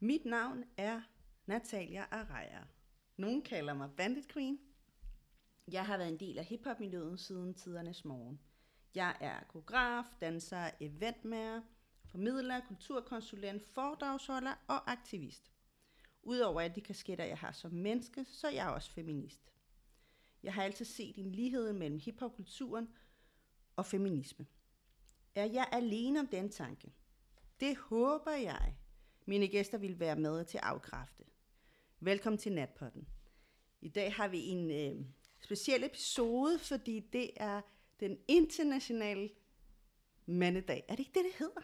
Mit navn er Natalia Araya. Nogen kalder mig Bandit Queen. Jeg har været en del af hiphop-miljøet siden tidernes morgen. Jeg er koreograf, danser, eventmager, formidler, kulturkonsulent, foredragsholder og aktivist. Udover alle de kasketter, jeg har som menneske, så er jeg også feminist. Jeg har altid set en lighed mellem hiphopkulturen og feminisme. Er jeg alene om den tanke? Det håber jeg, mine gæster vil være med til at afkræfte. Velkommen til Natpotten. I dag har vi en øh, speciel episode, fordi det er den internationale mandedag. Er det ikke det, det hedder?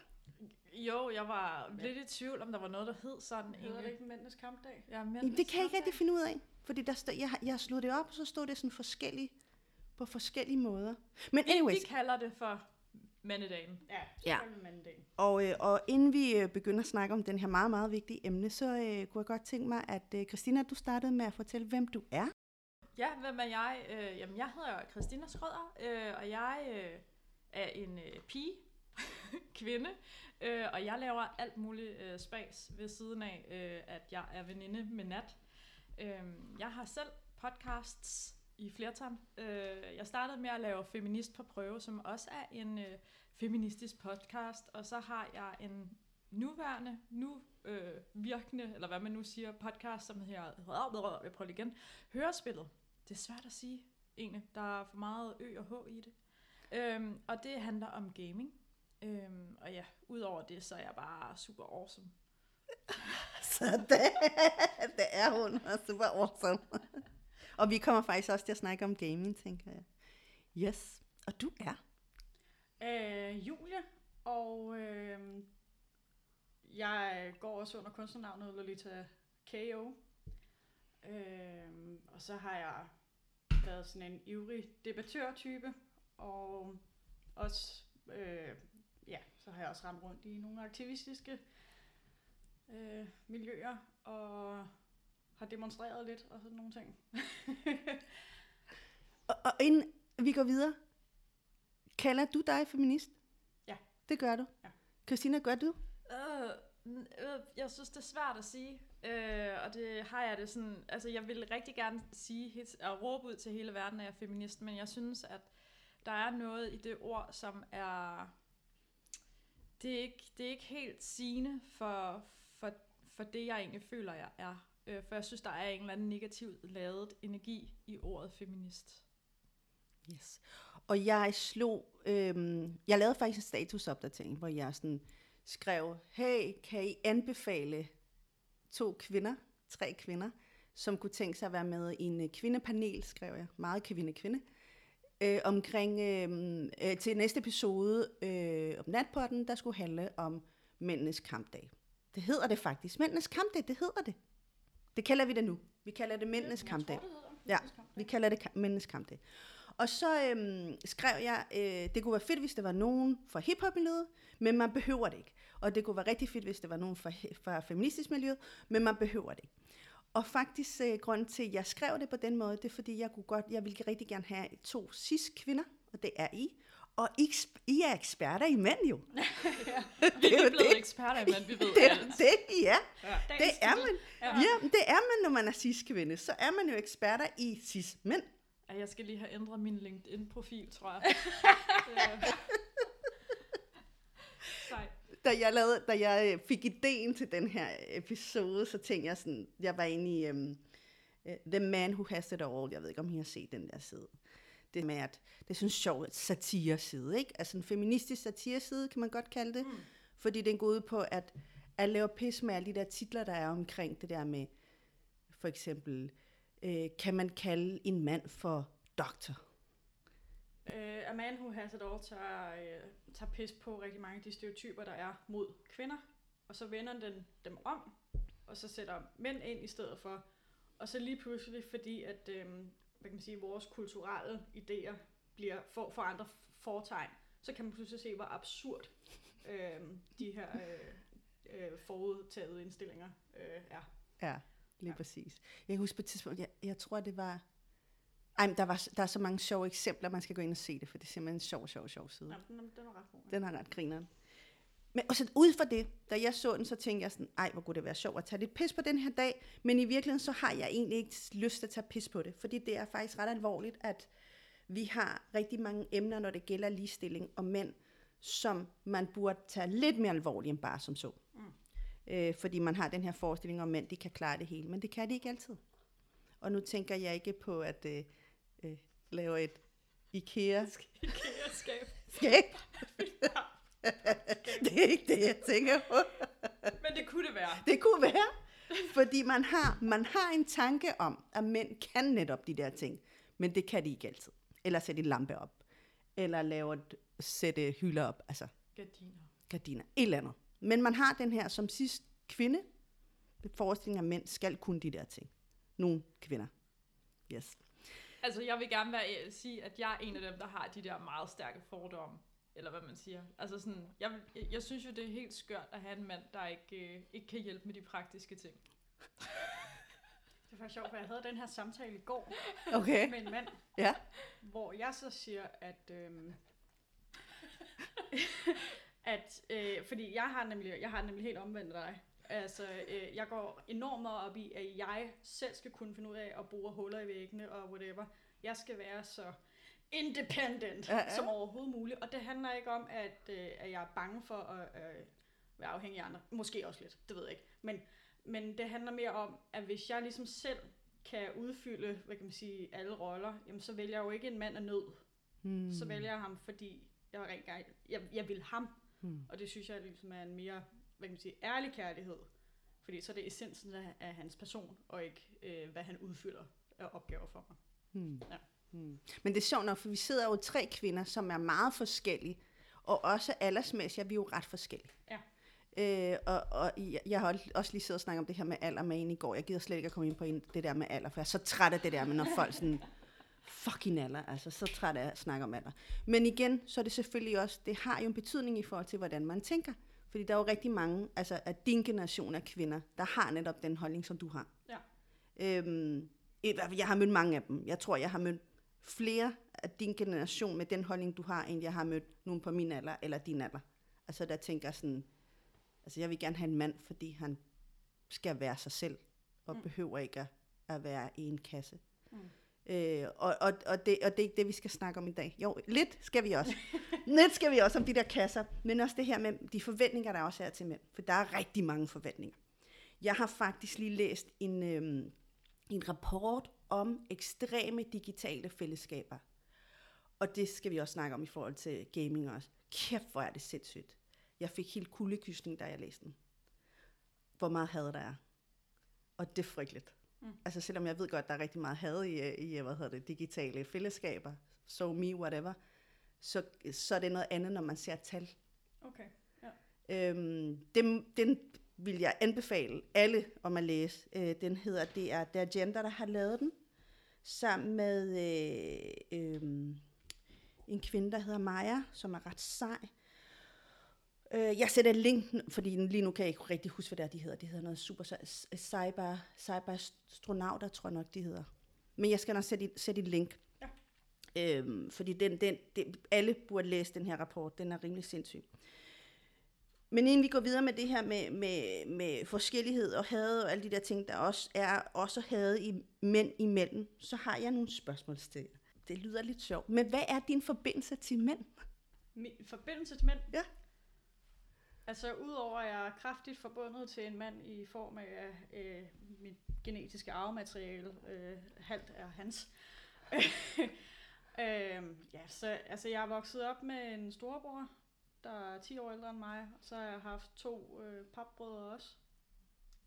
Jo, jeg var lidt i tvivl, om der var noget, der hed sådan. Hedder det ikke mændenes kampdag? Ja, men Jamen, det kan jeg ikke rigtig finde ud af. Fordi der stod, jeg, har- jeg slået det op, og så stod det sådan forskellige, på forskellige måder. Men anyways, vi kalder det for mandedagen. Ja, Ja. selvfølgelig mandedag. og, øh, og inden vi øh, begynder at snakke om den her meget, meget vigtige emne, så øh, kunne jeg godt tænke mig, at øh, Christina, du startede med at fortælle, hvem du er. Ja, hvem er jeg? Øh, jamen, jeg hedder Christina Schrøder, øh, og jeg øh, er en øh, pige, kvinde, øh, og jeg laver alt muligt øh, spas ved siden af, øh, at jeg er veninde med Nat. Øh, jeg har selv podcasts i flertal. Øh, jeg startede med at lave Feminist på prøve, som også er en øh, feministisk podcast, og så har jeg en nuværende, nu øh, virkende, eller hvad man nu siger, podcast, som hedder, jeg prøver lige igen, Hørespillet. Det er svært at sige, egentlig. Der er for meget ø og h i det. Øhm, og det handler om gaming. Øhm, og ja, udover det, så er jeg bare super awesome. Så det, det er hun, og super awesome og vi kommer faktisk også til at snakke om gaming, tænker jeg. Yes. Og du er? Øh, Julie, og øh, jeg går også under kunstnernavnet Lolita K.O. Øh, og så har jeg været sådan en ivrig debattørtype, og også, øh, ja, så har jeg også ramt rundt i nogle aktivistiske øh, miljøer, og har demonstreret lidt og sådan nogle ting. Og, og inden vi går videre, kalder du dig feminist? Ja. Det gør du? Ja. Christina, gør du? Øh, øh, jeg synes, det er svært at sige. Øh, og det har jeg det sådan... Altså, jeg vil rigtig gerne sige og råbe ud til hele verden, at jeg er feminist, men jeg synes, at der er noget i det ord, som er... Det er ikke, det er ikke helt sigende for, for, for det, jeg egentlig føler, jeg er. Øh, for jeg synes, der er en eller anden negativt lavet energi i ordet feminist. Yes. Og jeg slog, øhm, jeg lavede faktisk en statusopdatering, hvor jeg sådan skrev, hey, kan I anbefale to kvinder, tre kvinder, som kunne tænke sig at være med i en øh, kvindepanel, skrev jeg, meget kvinde-kvinde, øh, omkring øh, øh, til næste episode øh, om natpotten, der skulle handle om mændenes kampdag. Det hedder det faktisk. Mændenes kampdag, det hedder det. Det kalder vi det nu. Vi kalder det mændenes kampdag. Ja, vi kalder det mændenes kampdag. Og så øhm, skrev jeg, øh, det kunne være fedt, hvis det var nogen fra hiphop-miljøet, men man behøver det ikke. Og det kunne være rigtig fedt, hvis det var nogen fra, fra feministisk miljø, men man behøver det ikke. Og faktisk, øh, grunden til, at jeg skrev det på den måde, det er, fordi jeg kunne godt, jeg ville rigtig gerne have to cis-kvinder, og det er I. Og I, I er eksperter i mænd jo. Vi Det er jo blevet det. eksperter, men vi ved Det er alt. det, I er. Ja. Det er man. Ja. Ja, det er man, når man er cis-kvinde. Så er man jo eksperter i cis-mænd. Ja, jeg skal lige have ændret min LinkedIn-profil, tror jeg. Øh. Da jeg, lavede, da jeg øh, fik ideen til den her episode, så tænkte jeg sådan, jeg var inde i um, uh, The Man Who Has It All. Jeg ved ikke, om I har set den der side. Det med, at det er sådan en sjov satireside, ikke? Altså en feministisk satireside, kan man godt kalde det. Mm. Fordi den går ud på, at at lave pis med alle de der titler, der er omkring det der med, for eksempel, øh, kan man kalde en mand for doktor? Uh, A Man Who Has It All tager, uh, tager pis på rigtig mange af de stereotyper, der er mod kvinder. Og så vender den dem om, og så sætter mænd ind i stedet for. Og så lige pludselig, fordi at øhm, hvad kan man sige, vores kulturelle idéer bliver for, for andre fortegn, så kan man pludselig se, hvor absurd øhm, de her øh, øh, forudtagede indstillinger øh, er. Ja, lige ja. Præcis. Jeg kan huske på et tidspunkt, jeg, jeg tror, det var... Ej, men der, var, der er så mange sjove eksempler, man skal gå ind og se det, for det er simpelthen en sjov, sjov, sjov side. Ja, den, er- den er ret god. Den har ret grineren. Men og så ud fra det, da jeg så den, så tænkte jeg sådan, ej, hvor kunne det være sjovt at tage lidt pis på den her dag, men i virkeligheden, så har jeg egentlig ikke lyst til at tage pis på det, fordi det er faktisk ret alvorligt, at vi har rigtig mange emner, når det gælder ligestilling og mænd, som man burde tage lidt mere alvorligt end bare som så. Mm. Øh, fordi man har den her forestilling om, at mænd de kan klare det hele, men det kan de ikke altid. Og nu tænker jeg ikke på at øh, øh, lave et IKEA IKEA-skab. skab. det er ikke det, jeg tænker på. Men det kunne det være. Det kunne være, fordi man har, man har en tanke om, at mænd kan netop de der ting, men det kan de ikke altid. Eller sætte en lampe op, eller lave et, sætte hylder op, altså Gardiner. gardiner, et eller andet. Men man har den her som sidst kvinde, forestilling af mænd skal kunne de der ting. Nogle kvinder. Yes. Altså, jeg vil gerne være, øh, sige, at jeg er en af dem, der har de der meget stærke fordomme. Eller hvad man siger. Altså sådan, jeg, jeg, jeg synes jo, det er helt skørt at have en mand, der ikke, øh, ikke kan hjælpe med de praktiske ting. Det var sjovt, for jeg havde den her samtale i går Okay. med en mand, Ja. hvor jeg så siger, at... Øhm, at øh, fordi jeg har, nemlig, jeg har nemlig helt omvendt dig. Altså, øh, jeg går enormt meget op i, at jeg selv skal kunne finde ud af at bore huller i væggene og whatever. Jeg skal være så independent Ja, ja, som overhovedet muligt. Og det handler ikke om, at, øh, at jeg er bange for at øh, være afhængig af andre. Måske også lidt, det ved jeg ikke. Men, men det handler mere om, at hvis jeg ligesom selv kan udfylde, hvad kan man sige, alle roller, jamen så vælger jeg jo ikke en mand af nød. Hmm. Så vælger jeg ham, fordi jeg, rent gang, jeg, jeg vil ham. Hmm. Og det synes jeg ligesom er en mere, hvad kan man sige, ærlig kærlighed. Fordi så er det essensen af, af hans person, og ikke øh, hvad han udfylder af opgaver for mig. Hmm. Ja. Hmm. Men det er sjovt nok, for vi sidder jo tre kvinder, som er meget forskellige, og også aldersmæssigt er vi jo ret forskellige. Ja. Øh, og, og jeg, jeg har også lige siddet og snakket om det her med alder med en i går. Jeg gider slet ikke at komme ind på en- det der med alder, for jeg er så træt af det der med, når folk sådan, fucking alder, altså så træt af at snakke om alder. Men igen, så er det selvfølgelig også, det har jo en betydning i forhold til, hvordan man tænker. Fordi der er jo rigtig mange, altså af din generation af kvinder, der har netop den holdning, som du har. Ja. Øhm, jeg har mødt mange af dem. Jeg tror, jeg har mødt flere af din generation med den holdning, du har, end jeg har mødt nogen på min alder eller din alder. Altså, der tænker jeg sådan, altså jeg vil gerne have en mand, fordi han skal være sig selv, og mm. Behøver ikke at, at være i en kasse. Mm. Øh, og, og, og, det, og det er ikke det, vi skal snakke om i dag. Jo, lidt skal vi også. lidt skal vi også om de der kasser, men også det her med de forventninger, der også er til mænd. For der er rigtig mange forventninger. Jeg har faktisk lige læst en, øhm, en rapport om ekstreme digitale fællesskaber. Og det skal vi også snakke om i forhold til gaming også. Kæft, hvor er det sindssygt. Jeg fik helt kuldekysning, da jeg læste den. Hvor meget had der er. Og det er frygteligt. Mm. Altså selvom jeg ved godt, der er rigtig meget had i, i hvad hedder det, digitale fællesskaber, so me, whatever, så, så er det noget andet, når man ser tal. Okay. Øhm, den, den vil jeg anbefale alle om at læse. Øh, den hedder, det er The Agenda, der har lavet den, sammen med øh, øh, en kvinde, der hedder Maja, som er ret sej. Øh, jeg sætter et link, fordi lige nu kan jeg ikke rigtig huske, hvad det er, de hedder. De hedder noget super cy- cyber, cyberastronauter, tror jeg nok, de hedder. Men jeg skal nok sætte et, sætte et link. Ja. Øhm, fordi den, den, den, alle burde læse den her rapport. Den er rimelig sindssyg. Men inden vi går videre med det her med, med, med forskellighed og had og alle de der ting, der også er også had i mænd imellem, så har jeg nogle spørgsmål til jer. Det lyder lidt sjovt. Men hvad er din forbindelse til mænd? Min forbindelse til mænd? Ja. Altså, udover at jeg er kraftigt forbundet til en mand i form af øh, mit genetiske arvemateriale, øh, halvt er hans. øh, ja, så altså, jeg er vokset op med en storebror, der er 10 år ældre end mig. Så har jeg haft to øh, papbrødre også,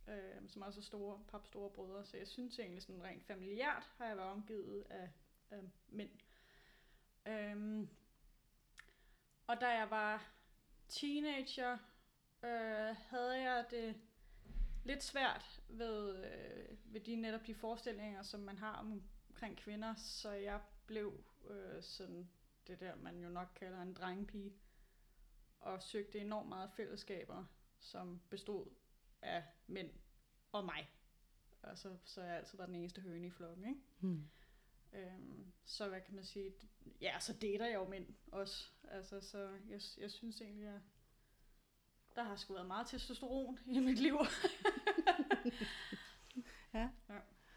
øh, som også er store, papstore brødre. Så jeg synes egentlig sådan rent familiært har jeg været omgivet af, af mænd. Øhm, og da jeg var teenager, øh, havde jeg det lidt svært ved, øh, ved de netop de forestillinger, som man har om, omkring kvinder, så jeg blev øh, sådan det der, man jo nok kalder en drengepige, og søgte enormt meget fællesskaber, som bestod af mænd og mig. Altså, så jeg altid var den eneste høne i flokken, ikke? Hmm. Øhm, så hvad kan man sige? Ja, så dater jeg jo mænd også. Altså, så jeg, jeg synes egentlig, at Der har sgu været meget testosteron i mit liv.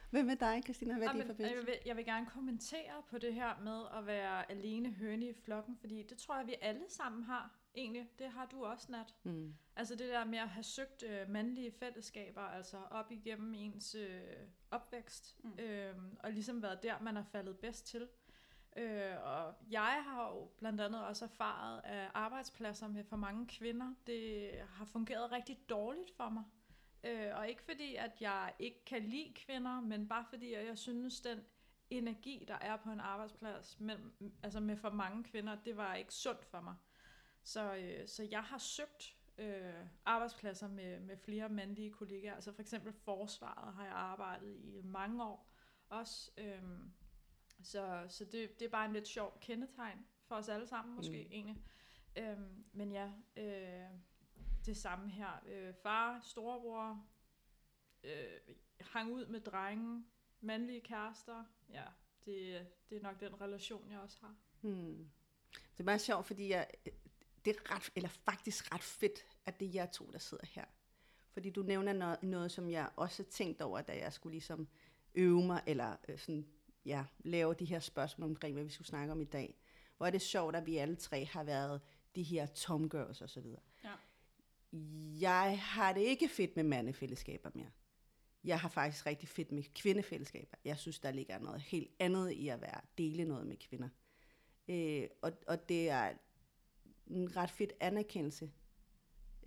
Hvad med dig, Christina? Hvad er din forbindelse? jeg, vil, jeg vil gerne kommentere på det her med at være alene høne i flokken, fordi det tror jeg, vi alle sammen har, egentlig. Det har du også, Nat. Mm. Altså det der med at have søgt øh, mandlige fællesskaber, altså op igennem ens øh, opvækst, Mm. øhm, og ligesom været der, man er faldet bedst til. Øh, og jeg har jo blandt andet også erfaret, at arbejdspladser med for mange kvinder, det har fungeret rigtig dårligt for mig. Øh, og ikke fordi, at jeg ikke kan lide kvinder, men bare fordi, at jeg synes, den energi, der er på en arbejdsplads mellem, altså med for mange kvinder, det var ikke sundt for mig. Så, øh, så jeg har søgt øh, arbejdspladser med, med flere mandlige kollegaer. Altså for eksempel forsvaret har jeg arbejdet i mange år også. Øhm, så så det, det er bare en lidt sjov kendetegn for os alle sammen måske Mm. egentlig. Øhm, men ja, øh, det samme her. Øh, far, storebror, øh, hang ud med drenge, mandlige kærester. Ja, det, det er nok den relation, jeg også har. Hmm. Det er meget sjovt, fordi jeg, det er ret, eller faktisk ret fedt, at det er jer to, der sidder her. Fordi du nævner noget, noget som jeg også tænkte over, da jeg skulle ligesom øve mig, eller øh, sådan, ja, lave de her spørgsmål omkring, hvad vi skulle snakke om i dag. Hvor er det sjovt, at vi alle tre har været de her så videre. Ja. Jeg har det ikke fedt med mandefællesskaber mere. Jeg har faktisk rigtig fedt med kvindefællesskaber. Jeg synes, der ligger noget helt andet i at være dele noget med kvinder. Øh, og, og det er en ret fedt anerkendelse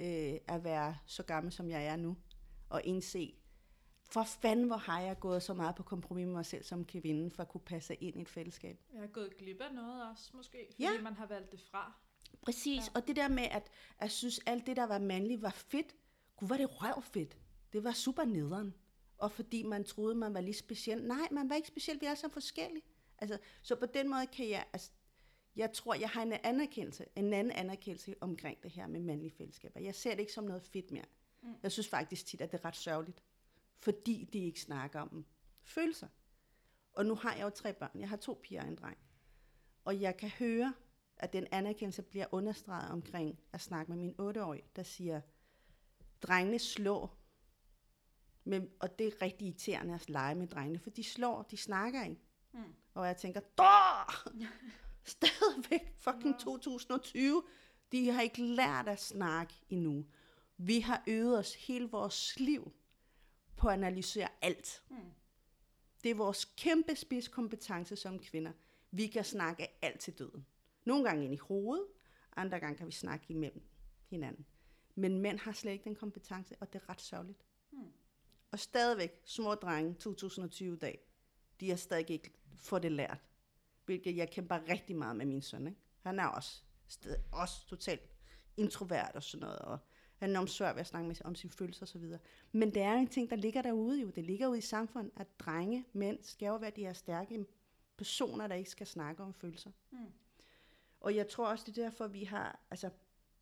øh, at være så gammel, som jeg er nu. Og indse, for fanden, hvor har jeg gået så meget på kompromis med mig selv som kvinde, for at kunne passe ind i et fællesskab. Jeg har gået glip af noget også, måske, fordi Ja. man har valgt det fra. Præcis. Ja. og det der med, at jeg synes, alt det, der var mandligt, var fedt. Gud, var det røvfedt. Det var super nederen. Og fordi man troede, man var lige speciel. Nej, man var ikke speciel, vi er så forskellige. Altså, så på den måde kan jeg, altså, jeg tror, jeg har en anerkendelse, en anden anerkendelse omkring det her med mandlige fællesskaber. Jeg ser det ikke som noget fedt mere. Mm. Jeg synes faktisk tit, at det er ret sørgeligt, fordi de ikke snakker om følelser. Og nu har jeg jo tre børn. Jeg har to piger og en dreng. Og jeg kan høre, at den anerkendelse bliver understreget omkring at snakke med min 8-årige, der siger, drengene slår. Men, og det er rigtig irriterende at lege med drengene, for de slår, de snakker ikke. Mm. Og jeg tænker, Dår! Stadigvæk fucking 2020. De har ikke lært at snakke endnu. Vi har øvet os hele vores liv på at analysere alt. Mm. Det er vores kæmpe spidskompetence som kvinder. Vi kan snakke alt til døden. Nogle gange ind i hovedet, andre gange kan vi snakke imellem hinanden. Men mænd har slet ikke den kompetence, og det er ret sørgeligt. Hmm. Og stadigvæk, små drenge, 2020 dag, de har stadig ikke fået det lært. Hvilket jeg kæmper rigtig meget med min søn. Ikke? Han er også, stadig, også totalt introvert og sådan noget, og han er enormt svær ved at snakke med, om sine følelser osv. Men det er en ting, der ligger derude jo. Det ligger ude i samfundet, at drenge, mænd, skal jo være de her stærke personer, der ikke skal snakke om følelser. Mm. Og jeg tror også, det er derfor, vi har, altså,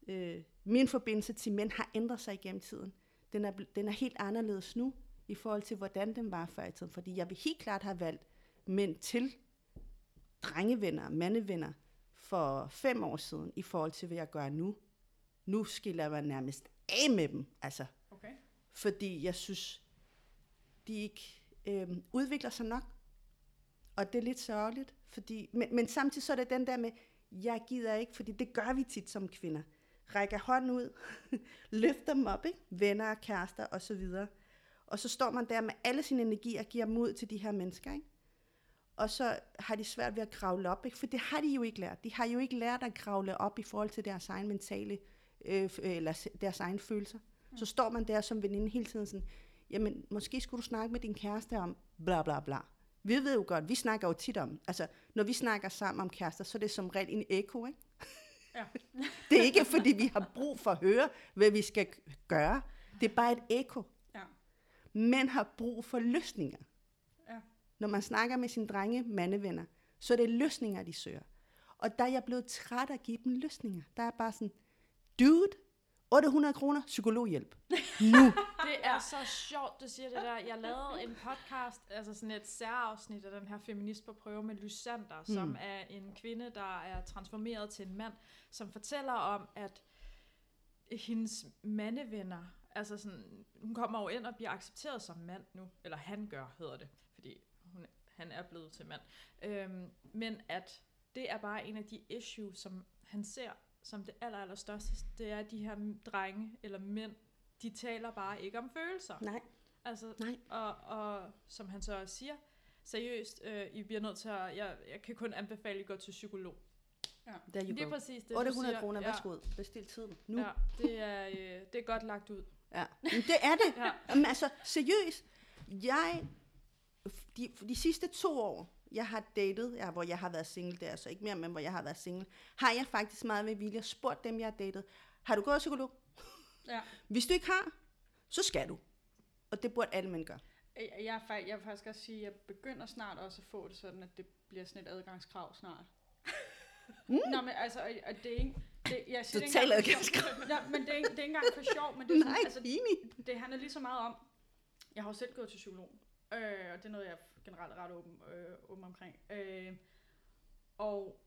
øh, min forbindelse til mænd har ændret sig igennem tiden. Den er, den er helt anderledes nu, i forhold til, hvordan den var før i tiden. Fordi jeg vil helt klart have valgt mænd til drengevenner, mandevenner, for fem år siden, i forhold til, hvad jeg gør nu. Nu skiller jeg mig nærmest af med dem, altså, Okay. fordi jeg synes, de ikke øh, udvikler sig nok. Og det er lidt sørgeligt, fordi, men, men samtidig så er det den der med, jeg gider ikke, fordi det gør vi tit som kvinder. Rækker hånden ud, løfter dem op, ikke? venner, kærester osv. Og så står man der med alle sin energi og giver mod til de her mennesker. Ikke? Og så har de svært ved at kravle op, ikke? for det har de jo ikke lært. De har jo ikke lært at kravle op i forhold til deres egen mentale, øh, f- eller deres egen følelser. Så står man der som veninde hele tiden sådan, jamen måske skulle du snakke med din kæreste om bla bla bla. Vi ved jo godt, vi snakker jo tit om, altså når vi snakker sammen om kærester, så er det som regel en eko, ikke? Ja. Det er ikke fordi, vi har brug for at høre, hvad vi skal gøre. Det er bare et eko. Ja. Mænd har brug for løsninger. Når man snakker med sine drenge, mandevenner, så er det løsninger, de søger. Og der er jeg blevet træt af at give dem løsninger. Der er bare sådan, dude, 800 kroner, psykologhjælp. Nu. Det er så sjovt, du siger det der. Jeg lavede en podcast, altså sådan et særafsnit af den her Feminist på prøve med Lysander, mm. som er en kvinde, der er transformeret til en mand, som fortæller om, at hendes mandevenner, altså sådan, hun kommer jo ind og bliver accepteret som mand nu, eller han gør, hedder det, han er blevet til mand. Øhm, men at det er bare en af de issues, som han ser som det aller, aller største, det er, at de her drenge eller mænd, de taler bare ikke om følelser. Nej. Altså, Nej. Og, og som han så også siger, seriøst, øh, I bliver nødt til at, jeg, jeg kan kun anbefale, at I går til psykolog. Der you Det er go. præcis det, du 800 siger. kroner, ja, værsgo. Bestil tiden. Nu. Ja, det er, øh, det er godt lagt ud. Ja. Men det er det. Ja. Jamen, altså, seriøst. Jeg, de, de sidste to år, jeg har datet, ja, hvor jeg har været single, det er altså ikke mere, men hvor jeg har været single, har jeg faktisk meget med vilje spurgt dem, jeg har datet, har du gået til psykolog? Ja. Hvis du ikke har, så skal du. Og det burde alle mænd gøre. Jeg, jeg, faktisk, jeg vil faktisk også sige, at jeg begynder snart også at få det sådan, at det bliver sådan et adgangskrav snart. Mm. Nå, men altså, og, og det er ikke... Det, jeg siger, det er ikke engang. Ja, men det er, ikke, det er ikke engang for sjov, men det er sådan, Nej, altså, det handler lige så meget om, jeg har jo selv gået til psykolog, øh, og det er noget, jeg er generelt ret åben, øh, åben omkring. Øh, og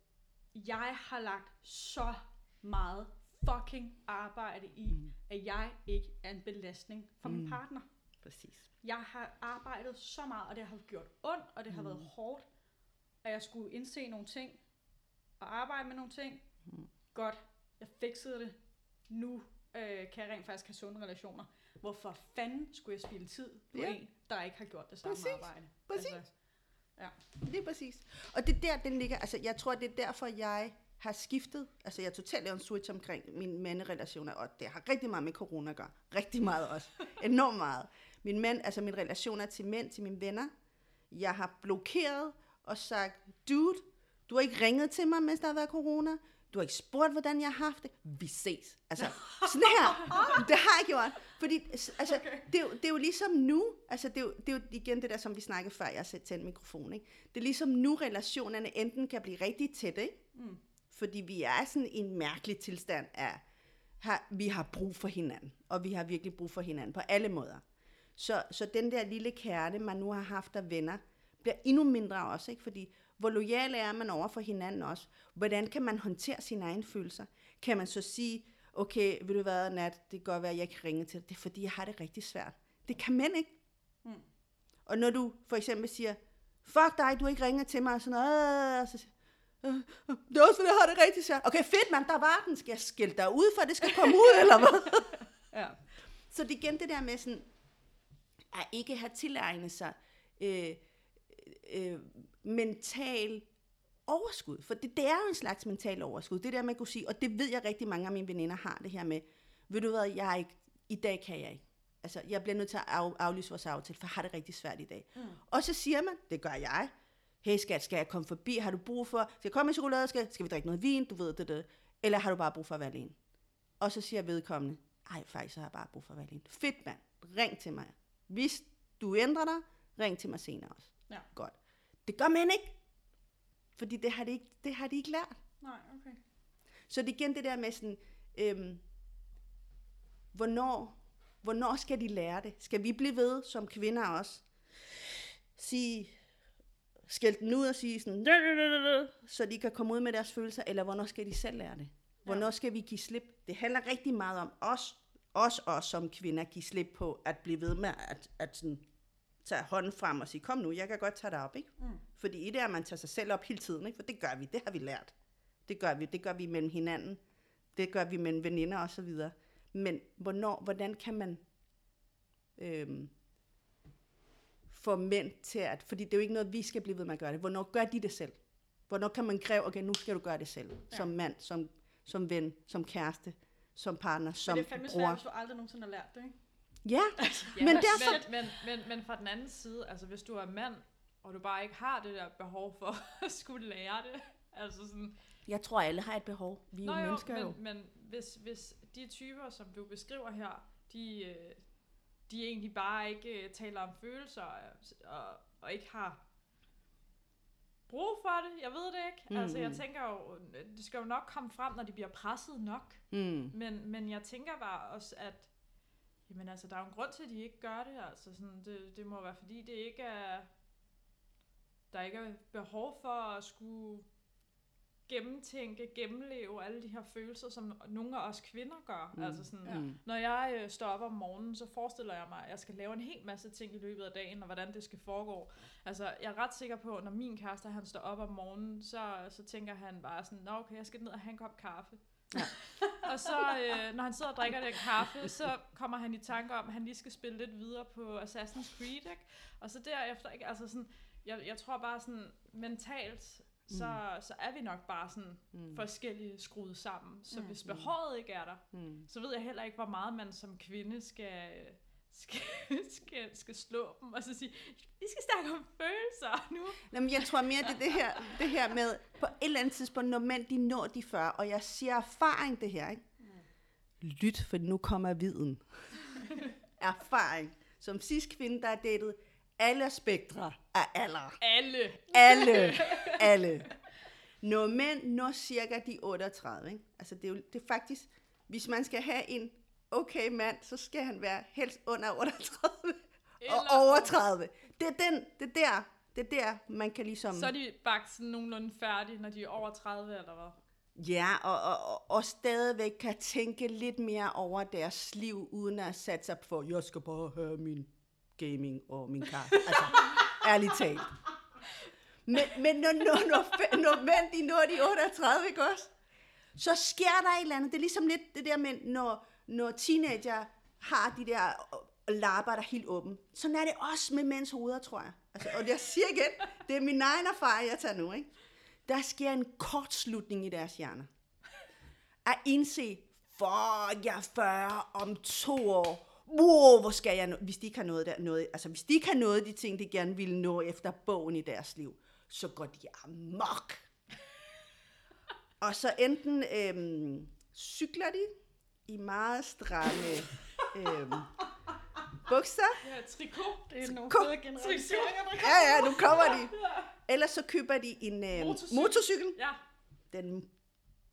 jeg har lagt så meget fucking arbejde i, mm. at jeg ikke er en belastning for mm. min partner. Præcis. Jeg har arbejdet så meget, og det har gjort ondt, og det har mm. været hårdt, at jeg skulle indse nogle ting, og arbejde med nogle ting. Mm. Godt, jeg fikset det. Nu øh, kan jeg rent faktisk have sunde relationer. Hvorfor fanden skulle jeg spille tid på Ja. en, der ikke har gjort det samme Præcis. arbejde? Præcis. Altså, Det er præcis. Og det er der, den ligger. Altså, jeg tror, det er derfor, jeg har skiftet. Altså, jeg har totalt lavet en switch omkring mine manderelationer, og det har rigtig meget med corona at gøre. Rigtig meget også. Enormt meget. Min mænd, altså mine relationer til mænd, til mine venner. Jeg har blokeret og sagt, dude, du har ikke ringet til mig, mens der har været corona. Du har ikke spurgt, hvordan jeg har haft det. Vi ses. Altså, sådan her. Det har jeg gjort. Fordi, altså, okay. det, er jo, det er jo ligesom nu, altså det er, jo, det er jo igen det der, som vi snakkede før, jeg har sat tændt mikrofon, ikke? Det er ligesom nu, relationerne enten kan blive rigtig tætte, ikke? Mm. Fordi vi er sådan i en mærkelig tilstand af, har, vi har brug for hinanden, og vi har virkelig brug for hinanden på alle måder. Så, så den der lille kerne, man nu har haft af venner, bliver endnu mindre også, ikke? Fordi hvor lojal er man over for hinanden også? Hvordan kan man håndtere sine egne følelser? Kan man så sige, okay, vil du være nat, det kan godt være, at jeg ikke ringer til dig. Det er fordi, jeg har det rigtig svært. Det kan mænd ikke. Mm. Og når du for eksempel siger, fuck dig, du ikke ringet til mig, og sådan noget, og så siger, "Øh, øh, det er også fordi, jeg har det rigtig svært. Okay, fedt mand, der var den. Skal jeg skille dig ud, for det skal komme ud, eller hvad? Ja. Så det igen det der med sådan, at ikke have tilegnet sig øh, øh, mental overskud. For det, det er jo en slags mental overskud. Det der med at kunne sige, og det ved jeg rigtig mange af mine veninder har det her med, ved du hvad, jeg er ikke, i dag kan jeg ikke. Altså, jeg bliver nødt til at af, aflyse vores aftale, for jeg har det rigtig svært i dag. Mm. Og så siger man, det gør jeg, hey skat, skal jeg komme forbi? Har du brug for, skal jeg komme med chokolade? Skal, skal vi drikke noget vin? Du ved det, det. Eller har du bare brug for at være alene? Og så siger vedkommende, ej, faktisk så har jeg bare brug for at være alene. Fedt, mand. Ring til mig. Hvis du ændrer dig, ring til mig senere også. Ja. Godt. Det gør mænd ikke. Fordi det har de ikke, det har de ikke lært. Nej, okay. Så det er igen det der med sådan, øhm, hvornår, hvornår skal de lære det? Skal vi blive ved, som kvinder også, sige, skælde den ud og sige sådan, "Dø, dø, dø, dø, dø", så de kan komme ud med deres følelser, eller hvornår skal de selv lære det? Hvornår skal vi give slip? Det handler rigtig meget om os, os, os som kvinder, give slip på at blive ved med at, at sådan, tage hånden frem og sige, kom nu, jeg kan godt tage dig op, ikke? Mm. Fordi i det er, at man tager sig selv op hele tiden, ikke? For det gør vi, det har vi lært. Det gør vi, det gør vi mellem hinanden. Det gør vi mellem veninder og så videre. Men hvornår, hvordan kan man øhm, få mænd til at, fordi det er jo ikke noget, vi skal blive ved med at gøre det. Hvornår gør de det selv? Hvornår kan man kræve, okay, nu skal du gøre det selv. Ja. Som mand, som, som ven, som kæreste, som partner, som Men det er fandme bror. svært, hvis du aldrig nogensinde har lært det, ikke? Ja, Ja, Men derfor- Men, men, men, men fra den anden side, altså hvis du er mand, og du bare ikke har det der behov for at skulle lære det, altså sådan, jeg tror, alle har et behov. Vi er Nå jo jo, mennesker men, jo. men hvis, hvis de typer, som du beskriver her, de, øh, de egentlig bare ikke øh, taler om følelser, øh, og, og ikke har brug for det, jeg ved det ikke. Mm. Altså jeg Mm. tænker jo, det skal jo nok komme frem, når de bliver presset nok. Mm. Men, men jeg tænker bare også, at jamen altså, der er jo en grund til, at de ikke gør det. Altså sådan, det, det må være, fordi det ikke er, der ikke er behov for at skulle gennemtænke, gennemleve alle de her følelser, som nogle af os kvinder gør. Mm. Altså sådan, Ja. Når jeg øh, står op om morgenen, så forestiller jeg mig, at jeg skal lave en hel masse ting i løbet af dagen, og hvordan det skal foregå. Altså, jeg er ret sikker på, at når min kæreste han står op om morgenen, så, så tænker han bare sådan, Nå okay, jeg skal ned og have en kop kaffe. Ja. og så, øh, når han sidder og drikker den kaffe, så kommer han i tanke om, at han lige skal spille lidt videre på Assassin's Creed, ikke? Og så derefter, ikke? Altså sådan, jeg, jeg tror bare sådan, mentalt, så, mm. så er vi nok bare sådan Mm. forskellige skruet sammen. Så Mm. hvis behovet ikke er der, Mm. så ved jeg heller ikke, hvor meget man som kvinde skal, skal, skal, skal slå dem, og så sige, vi skal snakke om følelser nu. Jamen, jeg tror mere, det er det her, det her med, på et eller andet tidspunkt, når mænd de når de 40, og jeg siger erfaring det her, ikke? Lyt, for nu kommer viden. erfaring. Som sidst kvinde, der er datet alle spektre af alder. Alle. Alle. Alle. Når mænd når cirka de 38, ikke? Altså det er jo det er faktisk, hvis man skal have en okay mand, så skal han være helst under 38 og Eller- over 30. Det er, den, det er der, det er der, man kan ligesom... Så er de bare sådan nogenlunde færdige, når de er over 30 eller hvad? Ja, og, og, og- og stadigvæk kan tænke lidt mere over deres liv, uden at sætte sig for, jeg skal bare have min gaming og min kaffe. Altså, ærligt talt. Men, men når, når, når, når mænd, de når de 38, ikke også? Så sker der et eller andet. Det er ligesom lidt det der med, når, når teenager har de der øh, lapper, der er helt åben. Sådan er det også med mænds hoveder, tror jeg. Altså, og jeg siger igen, det er min egen erfaring, jeg tager nu, ikke? Der sker en kortslutning i deres hjerner. At indse, for jeg er 40 om to år. Wow, hvor skal jeg nå? Hvis de ikke har noget der, noget, altså hvis de ikke har noget de ting, de gerne ville nå efter bogen i deres liv, så går de amok. Og så enten øhm, cykler de i meget stramme øhm, bukser, Ja, trikot. Det er nogle fede generaliseringer, der Ja, ja, nu kommer de. Ellers så køber de en øh, Motorcykel. motorcykel. Ja, Den,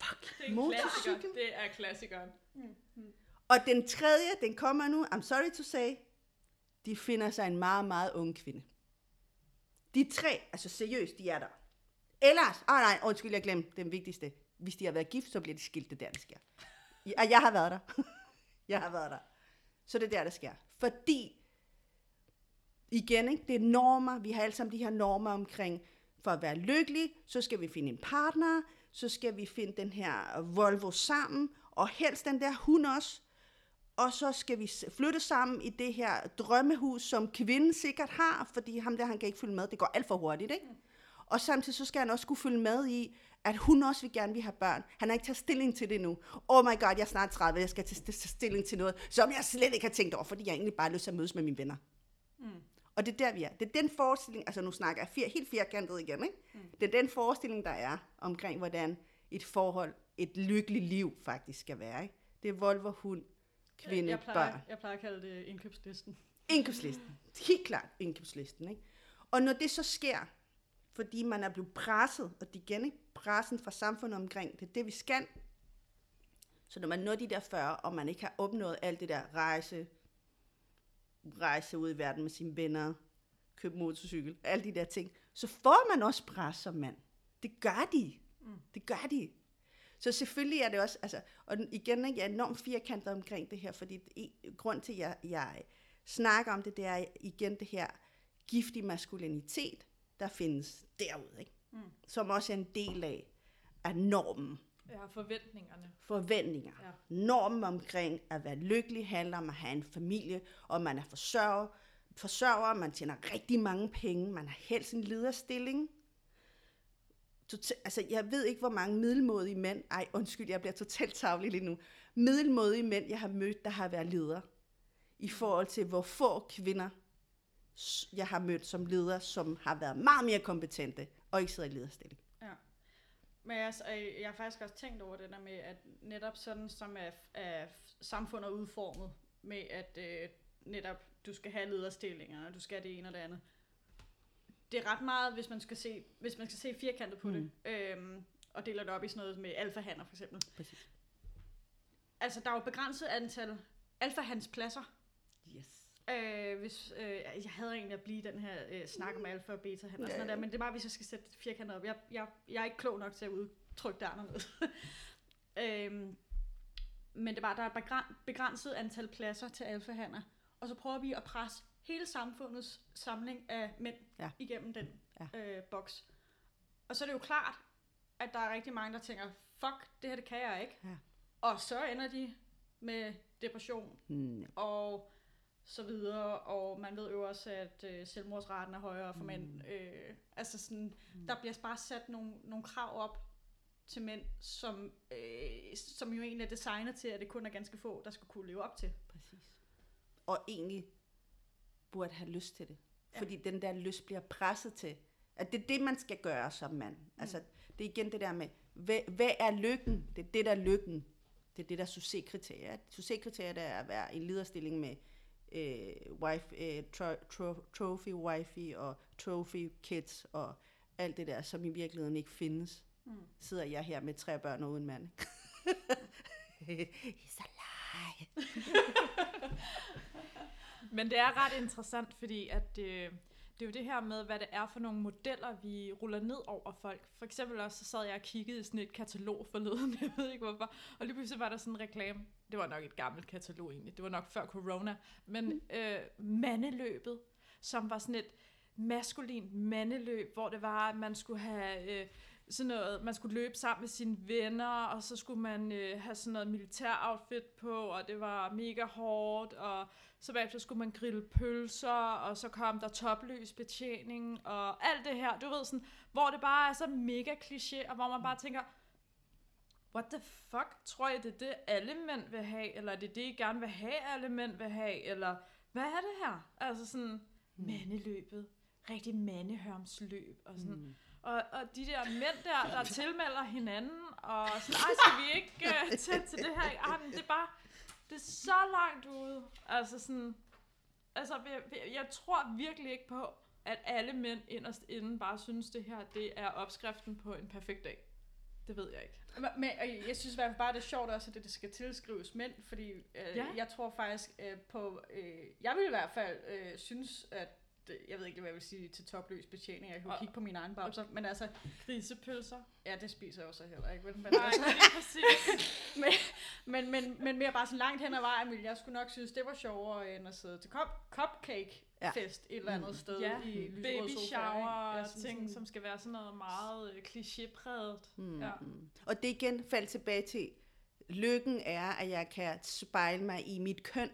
fuck, det er en klassiker. motorcykel. Det er klassikeren. Og den tredje, den kommer nu, I'm sorry to say, de finder sig en meget, meget ung kvinde. De tre, altså seriøst, de er der. Ellers, ah nej, undskyld, jeg glemte den vigtigste. Hvis de har været gift, så bliver de skilt, det er der, det sker. Ja, jeg har været der. jeg har været der. Så det er der, det sker. Fordi, igen, ikke, det er normer. Vi har alle sammen de her normer omkring, for at være lykkelig, så skal vi finde en partner, så skal vi finde den her Volvo sammen, og helst den der hund også. Og så skal vi flytte sammen i det her drømmehus, som kvinden sikkert har, fordi ham der, han kan ikke følge med. Det går alt for hurtigt, ikke? Og samtidig så skal han også kunne følge med i, at hun også vil gerne vil have børn. Han har ikke taget stilling til det nu. Oh my god, jeg er snart 30, jeg skal tage tage stilling til noget, som jeg slet ikke har tænkt over, fordi jeg egentlig bare har lyst til at mødes med mine venner. Mm. Og det er der, vi er. Det er den forestilling, altså nu snakker jeg fir, helt firkantet igen, ikke? Mm. Det er den forestilling, der er omkring, hvordan et forhold, et lykkeligt liv faktisk skal være, ikke? Det er Volvo, hund, kvinde, jeg, plejer, børn. jeg plejer at kalde det indkøbslisten. Indkøbslisten. Helt klart indkøbslisten, ikke? Og når det så sker, fordi man er blevet presset, og det igen, ikke? Pressen fra samfundet omkring, det er det, vi skal. Så når man når de der 40, og man ikke har opnået alt det der rejse, rejse ud i verden med sine venner, købe motorcykel, alle de der ting, så får man også pres som mand. Det gør de. Mm. Det gør de. Så selvfølgelig er det også, altså, og igen, jeg er enormt firkantet omkring det her, fordi det, grund til, at jeg, jeg snakker om det, det er igen det her giftig maskulinitet, der findes derude, ikke? Mm. som også er en del af, af normen, Ja, forventningerne. forventninger. Ja. Normen omkring at være lykkelig handler om at have en familie, og man er forsørger, forsørger, man tjener rigtig mange penge, man har helst en lederstilling. Tota- altså, jeg ved ikke, hvor mange middelmådige mænd, ej, undskyld, jeg bliver totalt tavlig lige nu, middelmådige mænd, jeg har mødt, der har været ledere, i forhold til, hvor få kvinder, jeg har mødt som leder, som har været meget mere kompetente, og ikke sidder i lederstilling. Ja. Men jeg, jeg har faktisk også tænkt over det der med, at netop sådan som er, er samfundet udformet, med at øh, netop du skal have lederstillinger, og du skal det ene og det andet. Det er ret meget, hvis man skal se, hvis man skal se firkantet på mm. det, øhm, og deler det op i sådan noget med alfahander for eksempel. Præcis. Altså, der er jo begrænset antal alfahands pladser. Øh, hvis, øh, jeg havde egentlig at blive den her øh, snak om alfa og beta, han og sådan Ja. der, men det er bare, hvis jeg skal sætte firkantet op. Jeg, jeg, jeg er ikke klog nok til at udtrykke det anderledes. øhm, men det bare, der er et begræn- begrænset antal pladser til alfahander, og så prøver vi at presse hele samfundets samling af mænd Ja. igennem den Ja. øh, boks. Og så er det jo klart, at der er rigtig mange, der tænker, fuck, det her det kan jeg ikke. Ja. Og så ender de med depression Mm. og så videre, og man ved jo også, at øh, selvmordsraten er højere for mm. mænd. Øh, altså sådan, mm. der bliver bare sat nogle, nogle krav op til mænd, som, øh, som jo egentlig er designet til, at det kun er ganske få, der skal kunne leve op til. Præcis. Og egentlig burde have lyst til det. Ja. Fordi den der lyst bliver presset til. At det er det, man skal gøre som mand. Mm. Altså, det er igen det der med, hvad, hvad er lykken? Det er det, der er lykken. Det er det, der er succeskriterier. Succeskriteriet er at være i en lederstilling med øh, wife, øh, tro, tro, trophy wifey og trophy kids og alt det der, som i virkeligheden ikke findes. Mm. Sidder jeg her med tre børn og uden mand. It's a lie. Men det er ret interessant, fordi at øh, det er jo det her med, hvad det er for nogle modeller, vi ruller ned over folk. For eksempel også, så sad jeg og kiggede i sådan et katalog forleden, jeg ved ikke hvorfor, og lige pludselig var der sådan en reklame. Det var nok et gammelt katalog egentlig, det var nok før corona. Men øh, mandeløbet, som var sådan et maskulint mandeløb, hvor det var, at man skulle have... Øh, sådan noget, man skulle løbe sammen med sine venner, og så skulle man øh, have sådan noget militær outfit på, og det var mega hårdt, og så bagefter skulle man grille pølser, og så kom der topløs betjening, og alt det her, du ved sådan, hvor det bare er så mega kliché, og hvor man bare tænker, what the fuck, tror jeg det er det, alle mænd vil have, eller er det det, I gerne vil have, alle mænd vil have, eller hvad er det her? Altså sådan, mandeløbet, rigtig mandehørmsløb, og sådan, Mm. Og, og de der mænd der, der tilmelder hinanden, og sådan, ej, skal vi ikke uh, til, til det her? Ej, men det er bare, det er så langt ude. Altså sådan, altså jeg, jeg tror virkelig ikke på, at alle mænd inderst inden bare synes, det her, det er opskriften på en perfekt dag. Det ved jeg ikke. Men, og jeg synes i hvert fald bare, det er sjovt også, at det skal tilskrives mænd, fordi øh, ja. jeg tror faktisk øh, på, øh, jeg vil i hvert fald øh, synes, at jeg ved ikke, hvad jeg vil sige til topløs betjening, jeg kan jo Og- kigge på mine egne babser, men altså, Grisepølser. ja, det spiser jeg jo så heller ikke, vel? men, Nej, altså, præcis. men, men, men, men mere bare sådan langt hen ad vejen, ville jeg skulle nok synes, det var sjovere, end at sidde til cop, cupcake Ja. fest et eller andet Mm. sted Ja, i lyserød baby shower? Ja, sådan- ting, sådan- som skal være sådan noget meget øh, klichépræget. Mm. Ja. Ja. Og det igen faldt tilbage til, lykken er, at jeg kan spejle mig i mit køn,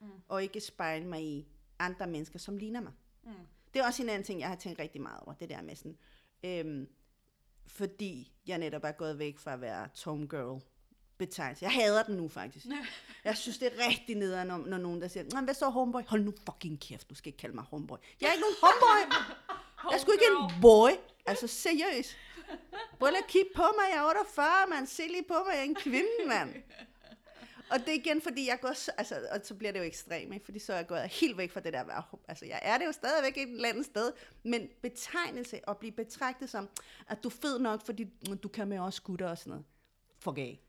Mm. mm. og ikke spejle mig i andre mennesker, som ligner mig. Mm. Det er også en anden ting, jeg har tænkt rigtig meget over, det der med sådan, øhm, fordi jeg netop er gået væk fra at være tomgirl betegnelse. Jeg hader den nu faktisk. Jeg synes, det er rigtig nederen, når, når nogen der siger, "Nå, hvad så homeboy? Hold nu fucking kæft, du skal ikke kalde mig homeboy. Jeg er ikke nogen homeboy. Jeg er sgu ikke en boy. Altså, seriøst. Prøv lige at kigge på mig, jeg er 48, man. Se lige på mig, jeg er en kvinde, mand. Og det er igen, fordi jeg går, så- altså, og så bliver det jo ekstremt, ikke? fordi så er jeg gået helt væk fra det der, at altså jeg er det jo stadigvæk et eller andet sted, men betegnelse og blive betragtet som, at du er fed nok, fordi du kan med også gutter og sådan noget. Fuck af.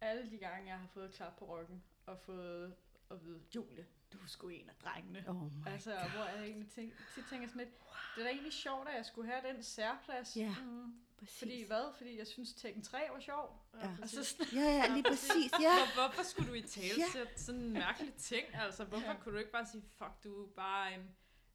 Alle de gange, jeg har fået et klap på ryggen, og fået at vide, Julie, du er sgu en af drengene. Oh Altså, hvor jeg egentlig tænk, tit tænker sådan lidt, det er da egentlig sjovt, at jeg skulle have den særplads. Ja, Mm. Præcis. Fordi hvad? Fordi jeg synes, Tekken 3 var sjov. Ja. Altså, sådan, Ja, ja, lige præcis, ja. Hvor, hvorfor skulle du i tale Ja. ja. sådan en mærkelig ting? Altså, hvorfor Ja. ja. kunne du ikke bare sige, fuck, du er bare en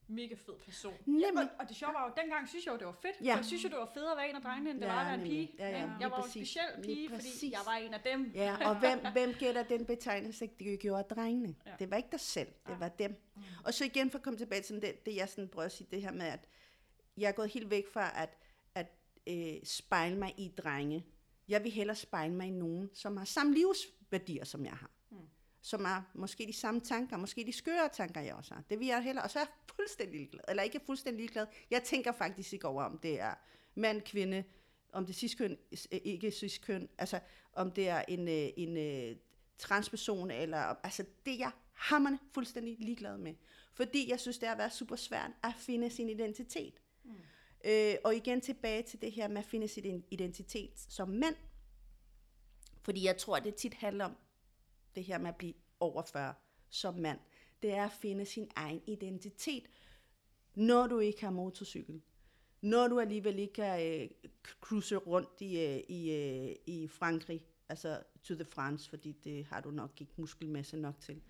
mega fed person? Nemlig. og, og det sjove var jo, dengang synes jeg jo, det var fedt. Ja. Ja. Jeg synes jo, det var federe at være en af drengene, end det Ja, var at være en pige. Ja, ja, lige jeg var jo en præcis. speciel pige, fordi jeg var en af dem. Ja, og hvem, hvem gætter den betegnelse? Det gjorde drengene. Ja. Ja. Det var ikke dig selv, det Ja. var dem. Mm. Og så igen for at komme tilbage til det, det jeg sådan prøver at sige, det her med, at jeg er gået helt væk fra at øh, spejle mig i drenge. Jeg vil hellere spejle mig i nogen, som har samme livsværdier, som jeg har. Mm. Som har måske de samme tanker, måske de skøre tanker, jeg også har. Det vil jeg hellere. Og så er jeg fuldstændig ligeglad. Eller ikke fuldstændig ligeglad. Jeg tænker faktisk ikke over, om det er mand, kvinde, om det er cis-køn, øh, ikke cis-køn, altså om det er en, øh, en øh, transperson, eller altså det er jeg hammerne fuldstændig ligeglad med. Fordi jeg synes, det har været super svært at finde sin identitet. Øh, og igen tilbage til det her med at finde sin identitet som mand. Fordi jeg tror, det tit handler om det her med at blive over 40 som mand. det er at finde sin egen identitet, når du ikke har motorcykel. Når du alligevel ikke kan øh, cruise rundt i, øh, i, øh, i Frankrig, altså to the France, fordi det har du nok ikke muskelmasse nok til.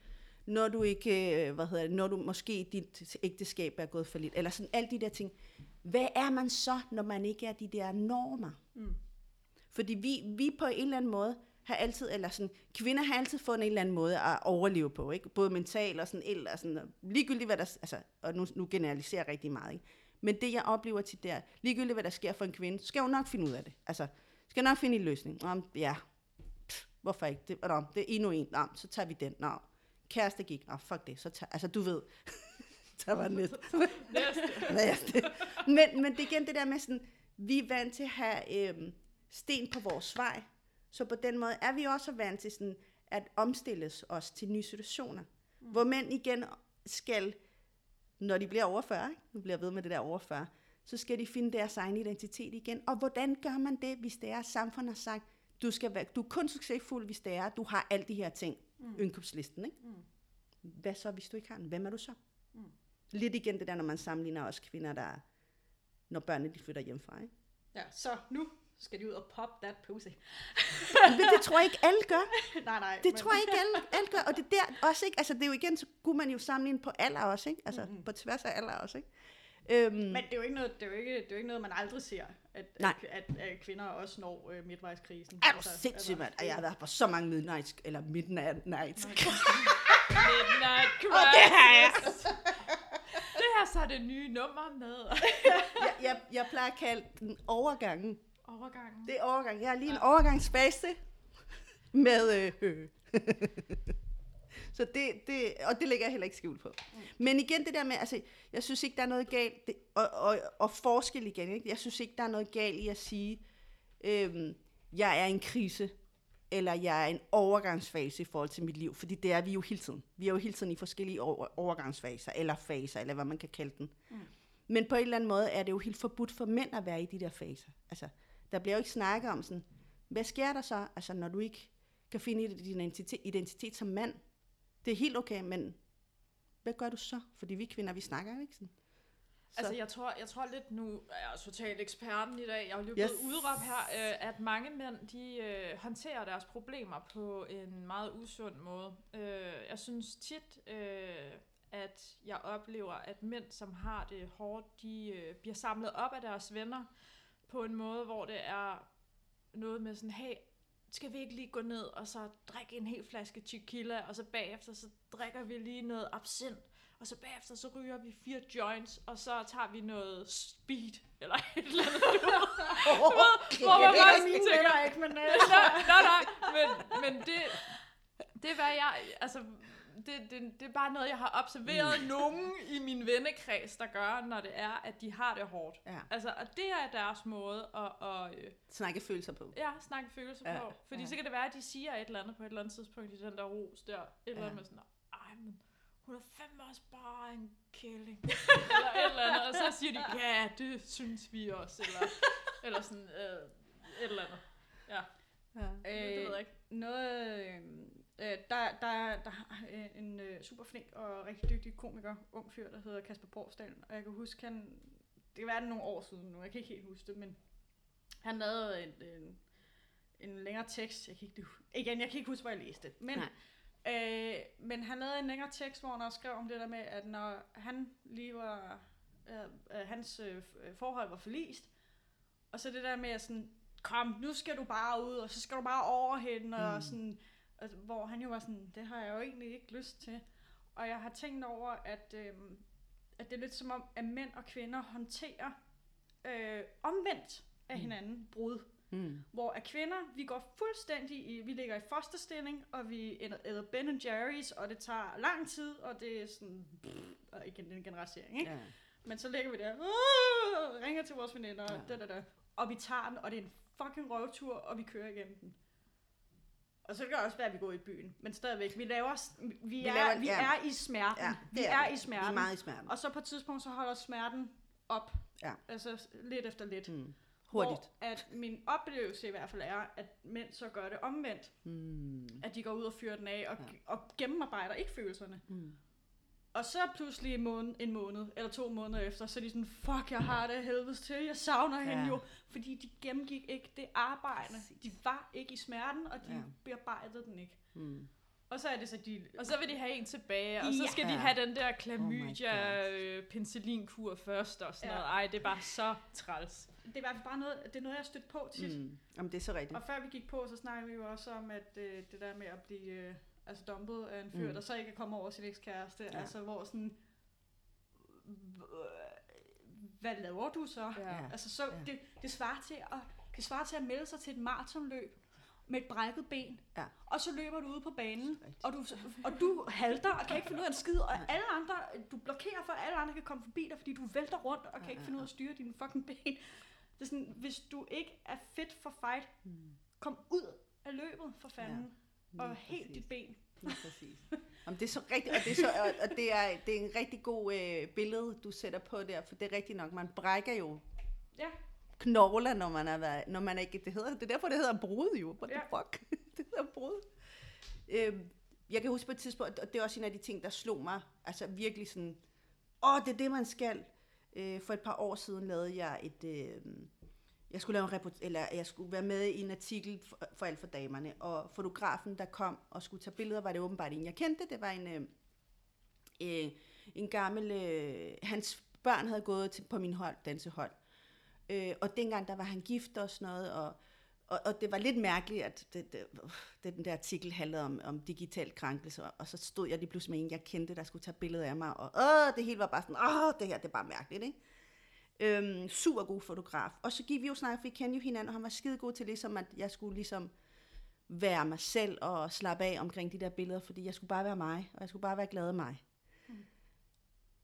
Når du ikke, øh, hvad hedder det, når du måske dit ægteskab er gået for lidt, eller sådan alle de der ting. Hvad er man så, når man ikke er de der normer? Mm. Fordi vi, vi på en eller anden måde har altid, eller sådan, kvinder har altid fundet en eller anden måde at overleve på, ikke? Både mentalt og sådan, eller sådan, og ligegyldigt hvad der, altså, og nu, nu generaliserer jeg rigtig meget, ikke? Men det jeg oplever til der, ligegyldigt hvad der sker for en kvinde, skal hun nok finde ud af det. Altså, skal nok finde en løsning. Nå, ja, Pff, hvorfor ikke? Det, nå, det er endnu en. Nå, så tager vi den. Nå, kæreste gik. Nå, fuck det. Så tager, altså, du ved. der var net. Næste. Næste. men, men det er igen det der med sådan, vi er vant til at have øhm, sten på vores vej, så på den måde er vi også vant til sådan, at omstilles os til nye situationer. Mm. Hvor mænd igen skal, når de bliver over 40, ikke? nu bliver jeg ved med det der over 40, så skal de finde deres egen identitet igen. Og hvordan gør man det, hvis det er, at samfundet har sagt, du, skal være, du er kun succesfuld, hvis det er, at du har alle de her ting. Mm. Indkøbslisten, ikke? Mm. Hvad så, hvis du ikke har den? Hvem er du så? Mm. Lidt igen det der, når man sammenligner også kvinder, der når børnene de flytter hjemmefra. Ikke? Ja, så nu skal de ud og pop that pussy. Men det tror jeg ikke alle gør. nej, nej. Det tror jeg ikke alle, alle gør. Og det er der også, ikke? Altså, det er jo igen, så kunne man jo sammenligne på alder også, ikke? Altså, Mhm. på tværs af alder også, ikke? Øhm, Men det er jo ikke noget, det er jo ikke, det er jo ikke noget man aldrig ser, at, Nej. at, at, at kvinder også når øh, midtvejskrisen. er du sindssygt, mand? Og jeg har været på så mange midnights, eller midnight nights. Midnight Og det har jeg. Her så er det nye nummer med jeg, jeg, jeg plejer at kalde den overgangen. overgangen. Det er overgang. Jeg er lige en overgangsfase med øh, Så det, det, og det lægger jeg heller ikke skjul på. Men igen det der med, altså, jeg synes ikke, der er noget galt, det, og, og, og forskel igen, ikke? jeg synes ikke, der er noget galt i at sige, øhm, jeg er i en krise, eller jeg er i en overgangsfase i forhold til mit liv, fordi det er vi jo hele tiden. Vi er jo hele tiden i forskellige over, overgangsfaser, eller faser, eller hvad man kan kalde den. Mm. Men på en eller anden måde er det jo helt forbudt for mænd at være i de der faser. Altså, der bliver jo ikke snakket om sådan, hvad sker der så, altså, når du ikke kan finde din identitet, identitet som mand? Det er helt okay, men hvad gør du så? Fordi vi kvinder, vi snakker jo ikke sådan. Så, Altså, jeg tror, jeg tror lidt nu, er jeg totalt eksperten i dag, jeg er jo lige Yes. udråbt her, øh, at mange mænd, de øh, håndterer deres problemer på en meget usund måde. Øh, jeg synes tit, øh, at jeg oplever, at mænd, som har det hårdt, de øh, bliver samlet op af deres venner på en måde, hvor det er noget med sådan, hey, skal vi ikke lige gå ned og så drikke en hel flaske tequila, og så bagefter så drikker vi lige noget absint, og så bagefter så ryger vi fire joints, og så tager vi noget speed, eller et eller andet. Du ved, okay. hvor man Det bare er mine venner ikke, men... Øh, nej, nej, nej, men, men det, det er hvad jeg, altså, det, det, det er bare noget, jeg har observeret mm. nogen i min vennekreds, der gør, når det er, at de har det hårdt. Ja. Altså, og det er deres måde at, at øh, Snakke følelser på. ja, snakke følelser Ja, på. Fordi ja. så kan det være, at de siger et eller andet på et eller andet tidspunkt i den der ros der. Et eller Ja. andet med sådan, hun er fandme også bare en kælling. eller et eller andet. Og så siger de, ja, det synes vi også. Eller, eller sådan, øh, et eller andet. Ja, Ja. det, det ved jeg ikke. Noget, øh, øh, der, der, der har øh, en øh, super flink og rigtig dygtig komiker, ung fyr, der hedder Kasper Porsdal, og jeg kan huske, han, det være det nogle år siden nu, jeg kan ikke helt huske det, men han lavede en, en, en længere tekst, jeg kan ikke, igen, jeg kan ikke huske, hvor jeg læste det, men, øh, men han lavede en længere tekst, hvor han også skrev om det der med, at når han lige var, øh, øh, hans øh, forhold var forlist, og så det der med at sådan, kom, nu skal du bare ud, og så skal du bare over hende, og Mm. sådan, altså, hvor han jo var sådan, det har jeg jo egentlig ikke lyst til. Og jeg har tænkt over, at, øhm, at det er lidt som om, at mænd og kvinder håndterer øh, omvendt af Mm. hinanden brud. Mm. Hvor at kvinder, vi går fuldstændig i, vi ligger i fosterstilling, og vi æder Ben Jerry's, og det tager lang tid, og det er sådan, pff, og igen den generalisering, ikke? Ja. Men så ligger vi der, "Åh!" ringer til vores veninder, Ja. da, da, da, og vi tager den, og det er en fucking røvtur, og vi kører igennem den. Og så kan det også være, at vi går i byen, men stadigvæk, vi laver, vi, vi, er, laver- vi ja. er i smerten. Ja, vi er, er i Vi smerten. er meget i smerten. Og så på et tidspunkt, så holder smerten op. Ja. Altså lidt efter lidt. Mm. Hurtigt. Hvor at min oplevelse i hvert fald er, at mænd så gør det omvendt. Mm. At de går ud og fyrer den af, og, Ja. og gennemarbejder ikke følelserne. Mm. Og så pludselig en måned, en måned, eller to måneder efter, så er de sådan, fuck, jeg har det helvedes til, jeg savner hende Ja. jo. Fordi de gennemgik ikke det arbejde. Præcis. De var ikke i smerten, og de Ja. bearbejdede den ikke. Mm. Og så er det så, de... Og så vil de have en tilbage, og så skal de Ja. have den der Oh my klamydia God. øh, penicillinkur først og sådan Ja. noget. Ej, det er bare så træls. Det er i hvert fald bare noget, det er noget, jeg har stødt på tit. Mm. Jamen, det er så rigtigt. Og før vi gik på, så snakkede vi jo også om, at øh, det der med at blive øh, altså dumpet af en fyr, mm. Der så ikke er kommet over sin ekskæreste. Ja. altså hvor sådan, hvad laver du så? Ja. Altså så, Ja. det, det, svarer til at, det svarer til at melde sig til et maratonløb med et brækket ben, Ja. og så løber du ud på banen, og du, og du halter og kan ikke finde ud af en skid, og alle andre, du blokerer for, at alle andre kan komme forbi dig, fordi du vælter rundt og kan Ja, ikke ja, finde ud af ja. at styre dine fucking ben. Det er sådan, hvis du ikke er fit for fight, Mm. kom ud af løbet for fanden, Lige og helt dit ben. Lige præcis. Jamen, det er så rigtigt, og det er, så, og det er, det er en rigtig god øh, billede, du sætter på der, for det er rigtigt nok, man brækker jo Ja. Knogler, når man er været, når man ikke, det hedder, det er derfor, det hedder brud jo, what the Ja. fuck, det hedder brud. Øhm, jeg kan huske på et tidspunkt, og det er også en af de ting, der slog mig, altså virkelig sådan, åh, det er det, man skal. Øh, for et par år siden lavede jeg et, øh, jeg skulle lave en report, eller jeg skulle være med i en artikel for, for alt for damerne, og fotografen, der kom og skulle tage billeder, var det åbenbart en, jeg kendte. Det var en, øh, øh, en gammel, øh, hans børn havde gået til, på min hold, dansehold. Øh, og dengang, der var han gift og sådan noget, og, og, og det var lidt mærkeligt, at det, det, den der artikel handlede om, om digital krænkelse, og, og så stod jeg lige pludselig med en, jeg kendte, der skulle tage billeder af mig, og åh, det hele var bare sådan, åh, det her, det er bare mærkeligt, ikke? Øhm, super god fotograf. Og så gik vi jo for vi kendte jo hinanden, og han var skide god til ligesom, at jeg skulle ligesom være mig selv og slappe af omkring de der billeder, fordi jeg skulle bare være mig, og jeg skulle bare være glad af mig. Mm.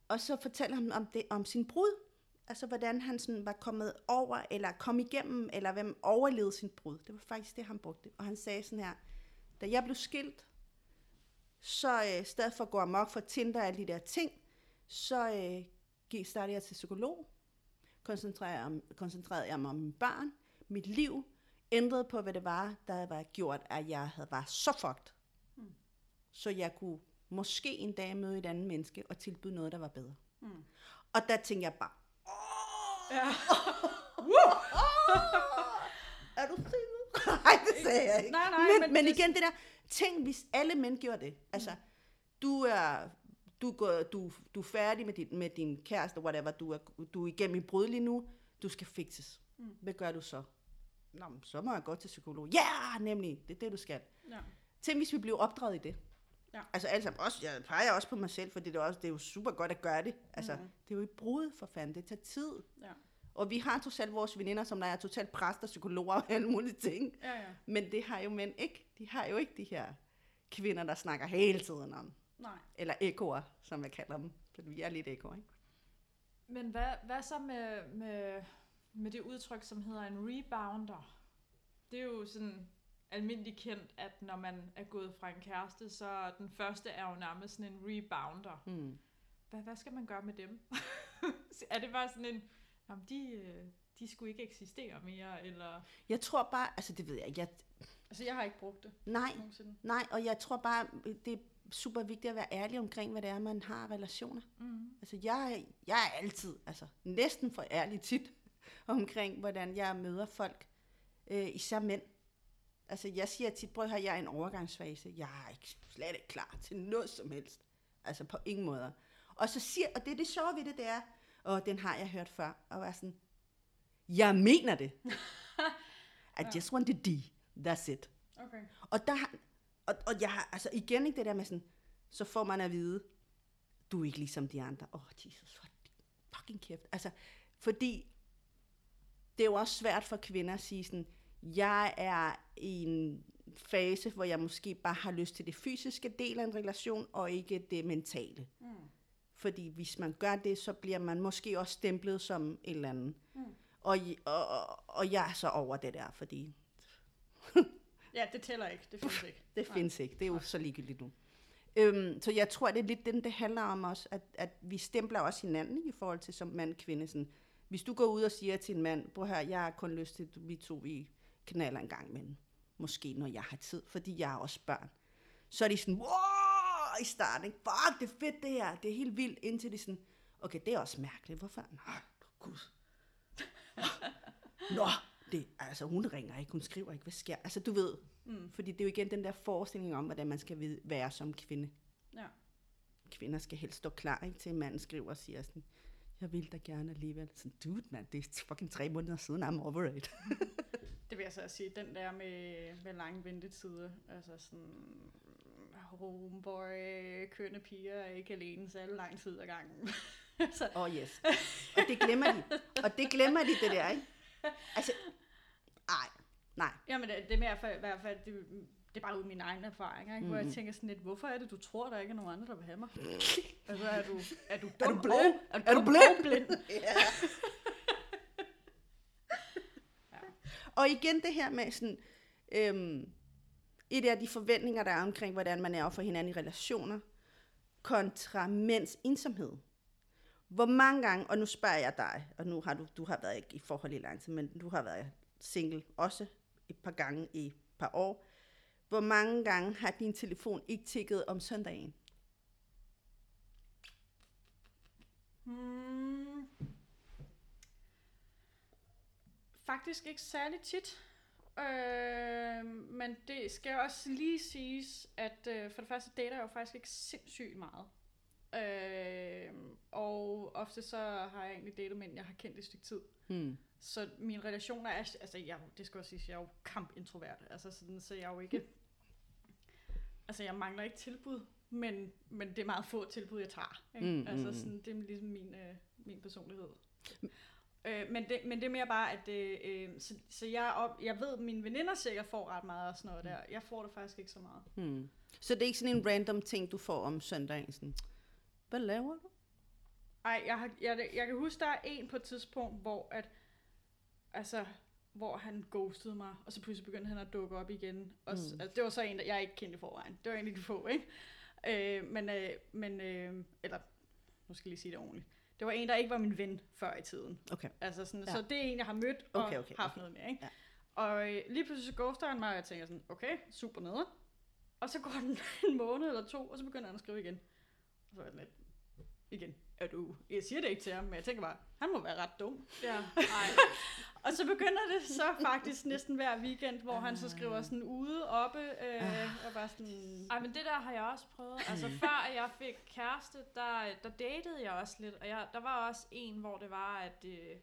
Og så fortæller han om, det, om sin brud, altså hvordan han sådan var kommet over, eller kom igennem, eller hvem overlevede sin brud. Det var faktisk det, han brugte. Og han sagde sådan her, da jeg blev skilt, så øh, i stedet for at gå amok for Tinder og alle de der ting, så øh, gik- startede jeg til psykolog, koncentrerede, jeg- koncentrerede jeg mig om mine barn, mit liv, ændrede på, hvad det var, der var gjort, at jeg havde var så fucked. Mm. Så jeg kunne måske en dag møde et andet menneske og tilbyde noget, der var bedre. Mm. Og der tænkte jeg bare, Ja. er du sindssyg? Nej, det sagde jeg ikke. Nej, nej, men, men men igen det der, tænk hvis alle mænd gjorde det. Altså, du er, du, går, du, du er færdig med din, med din kæreste, whatever, du er, du er igennem i brud lige nu, du skal fikses. Mm. Hvad gør du så? Nå, men så må jeg gå til psykolog. Ja, yeah, nemlig, det er det, du skal. ja. Tænk, hvis vi blev opdraget i det. Ja. Altså sammen, også, jeg peger også på mig selv, for det er, også, det er jo super godt at gøre det. Altså, Mhm. det er jo et brud for fanden, det tager tid. Ja. Og vi har totalt vores veninder, som der er totalt præster, psykologer og alle mulige ting. Ja, ja. Men det har jo mænd ikke. De har jo ikke de her kvinder, der snakker hele tiden om. Nej. Eller ekoer, som jeg kalder dem. For vi er lidt ekoer, ikke? Men hvad, hvad så med, med, med det udtryk, som hedder en rebounder? Det er jo sådan almindeligt kendt, at når man er gået fra en kæreste, så den første er jo nærmest sådan en rebounder. Hmm. Hvad, hvad skal man gøre med dem? er det bare sådan en, om de, øh, de skulle ikke eksistere mere, eller... Jeg tror bare, altså det ved jeg ikke. Jeg, Altså, jeg har ikke brugt det nej, nogensinde. nej, og jeg tror bare, det er super vigtigt at være ærlig omkring, hvad det er, man har relationer. Mm. Altså jeg, jeg er altid, altså næsten for ærlig tit, omkring, hvordan jeg møder folk, øh, især mænd. Altså jeg siger tit, prøv her, jeg er en overgangsfase. Jeg er ikke, slet ikke klar til noget som helst. Altså på ingen måder. Og så siger, og det er det sjove ved det, det er, og den har jeg hørt før, og var sådan, jeg mener det. I just want the D. That's it. Okay. Og der og, og jeg har, altså igen ikke det der med sådan, så får man at vide, du er ikke ligesom de andre. Åh, oh, Jesus, hold fucking kæft. Altså, fordi det er jo også svært for kvinder at sige sådan, jeg er i en fase, hvor jeg måske bare har lyst til det fysiske del af en relation, og ikke det mentale. Mm. Fordi hvis man gør det, så bliver man måske også stemplet som en eller anden. Mm. Og, og, og, og jeg er så over det der, fordi Ja, det tæller ikke. Det findes ikke. Det Nej. findes ikke. Det er jo så ligegyldigt nu. Øhm, så jeg tror, det er lidt den, det handler om også, at, at vi stempler også hinanden i forhold til som mand-kvinde. Sådan, hvis du går ud og siger til en mand, prøv her, jeg har kun lyst til, at vi to vi knaller en gang, men måske når jeg har tid, fordi jeg har også børn. Så er de sådan, wow, i starten, ikke? fuck, det er fedt det her, det er helt vildt, indtil de sådan, okay, det er også mærkeligt, hvorfor? Nå, gud. Nå, det, altså hun ringer ikke, hun skriver ikke, hvad sker? Altså du ved, Mm. fordi det er jo igen den der forestilling om, hvordan man skal vide- være som kvinde. Ja. Kvinder skal helst stå klar, ikke, til en mand skriver og siger sådan, jeg vil da gerne alligevel. Sådan, dude, mand, det er fucking tre måneder siden, I'm over it. Det vil jeg så også sige, den der med, med lange ventetider, altså sådan homeboy, kønne piger er ikke alene så alle lang tid ad gangen. så, Åh, oh, yes. Og det glemmer de. Og det glemmer de, det der, ikke? Altså, ej, nej. jamen det, det er mere for, i hvert fald, det, det er bare ud af mine egne erfaringer, ikke? hvor jeg Mhm. tænker sådan lidt, hvorfor er det, du tror, der ikke er nogen andre, der vil have mig? altså er du, er du, Er du dum blind? Og, er, Er du dum blind? Blind? Ja. Og igen det her med sådan, øhm, et af de forventninger, der er omkring, hvordan man er over for hinanden i relationer, kontra mænds ensomhed. Hvor mange gange, og nu spørger jeg dig, og nu har du, du har været ikke i forhold i lang tid, men du har været single også et par gange i et par år. Hvor mange gange har din telefon ikke tikket om søndagen? Hmm. Faktisk ikke særlig tit. Øh, men det skal også lige siges, at øh, for det første dater jeg jo faktisk ikke sindssygt meget. Øh, og ofte så har jeg egentlig datet mænd, jeg har kendt i et stykke tid. Hmm. Så mine relationer er, altså jeg, det skal også sige, jeg er jo kampintrovert. Altså sådan, så jeg er jo ikke, altså jeg mangler ikke tilbud, men, men det er meget få tilbud, jeg tager. Ikke? Mm, altså mm. sådan, det er ligesom min, øh, min personlighed. Øh, men, det, men det er mere bare, at det, øh, så, så jeg, op, jeg ved, at mine veninder sikkert får ret meget og sådan noget der. Jeg får det faktisk ikke så meget. Hmm. Så det er ikke sådan en random ting, du får om søndagen? Sådan, hvad laver du? Ej, jeg, har, jeg, jeg kan huske, der er en på et tidspunkt, hvor at, altså, hvor han ghostede mig, og så pludselig begyndte han at dukke op igen. Og, mm. Mm. altså, det var så en, der jeg ikke kendte forvejen. Det var en af de få, ikke? Øh, men, øh, men øh, eller, nu skal jeg lige sige det ordentligt. Det var en, der ikke var min ven før i tiden. Okay. Altså sådan, Ja. Så det er en, jeg har mødt og Okay, okay, haft okay. noget med, ikke? Ja. Og øh, lige pludselig så ghoster han mig, og jeg tænker sådan, okay, super nede. Og så går den en måned eller to, og så begynder han at skrive igen. Og så er jeg lidt, igen, er du... Jeg siger det ikke til ham, men jeg tænker bare, han må være ret dum. Ja, nej. Og så begynder det så faktisk næsten hver weekend, hvor han så skriver sådan ude, oppe, øh, og bare sådan... Ej, men det der har jeg også prøvet. Altså, før jeg fik kæreste, der, der datede jeg også lidt. Og jeg, der var også en, hvor det var, at, øh,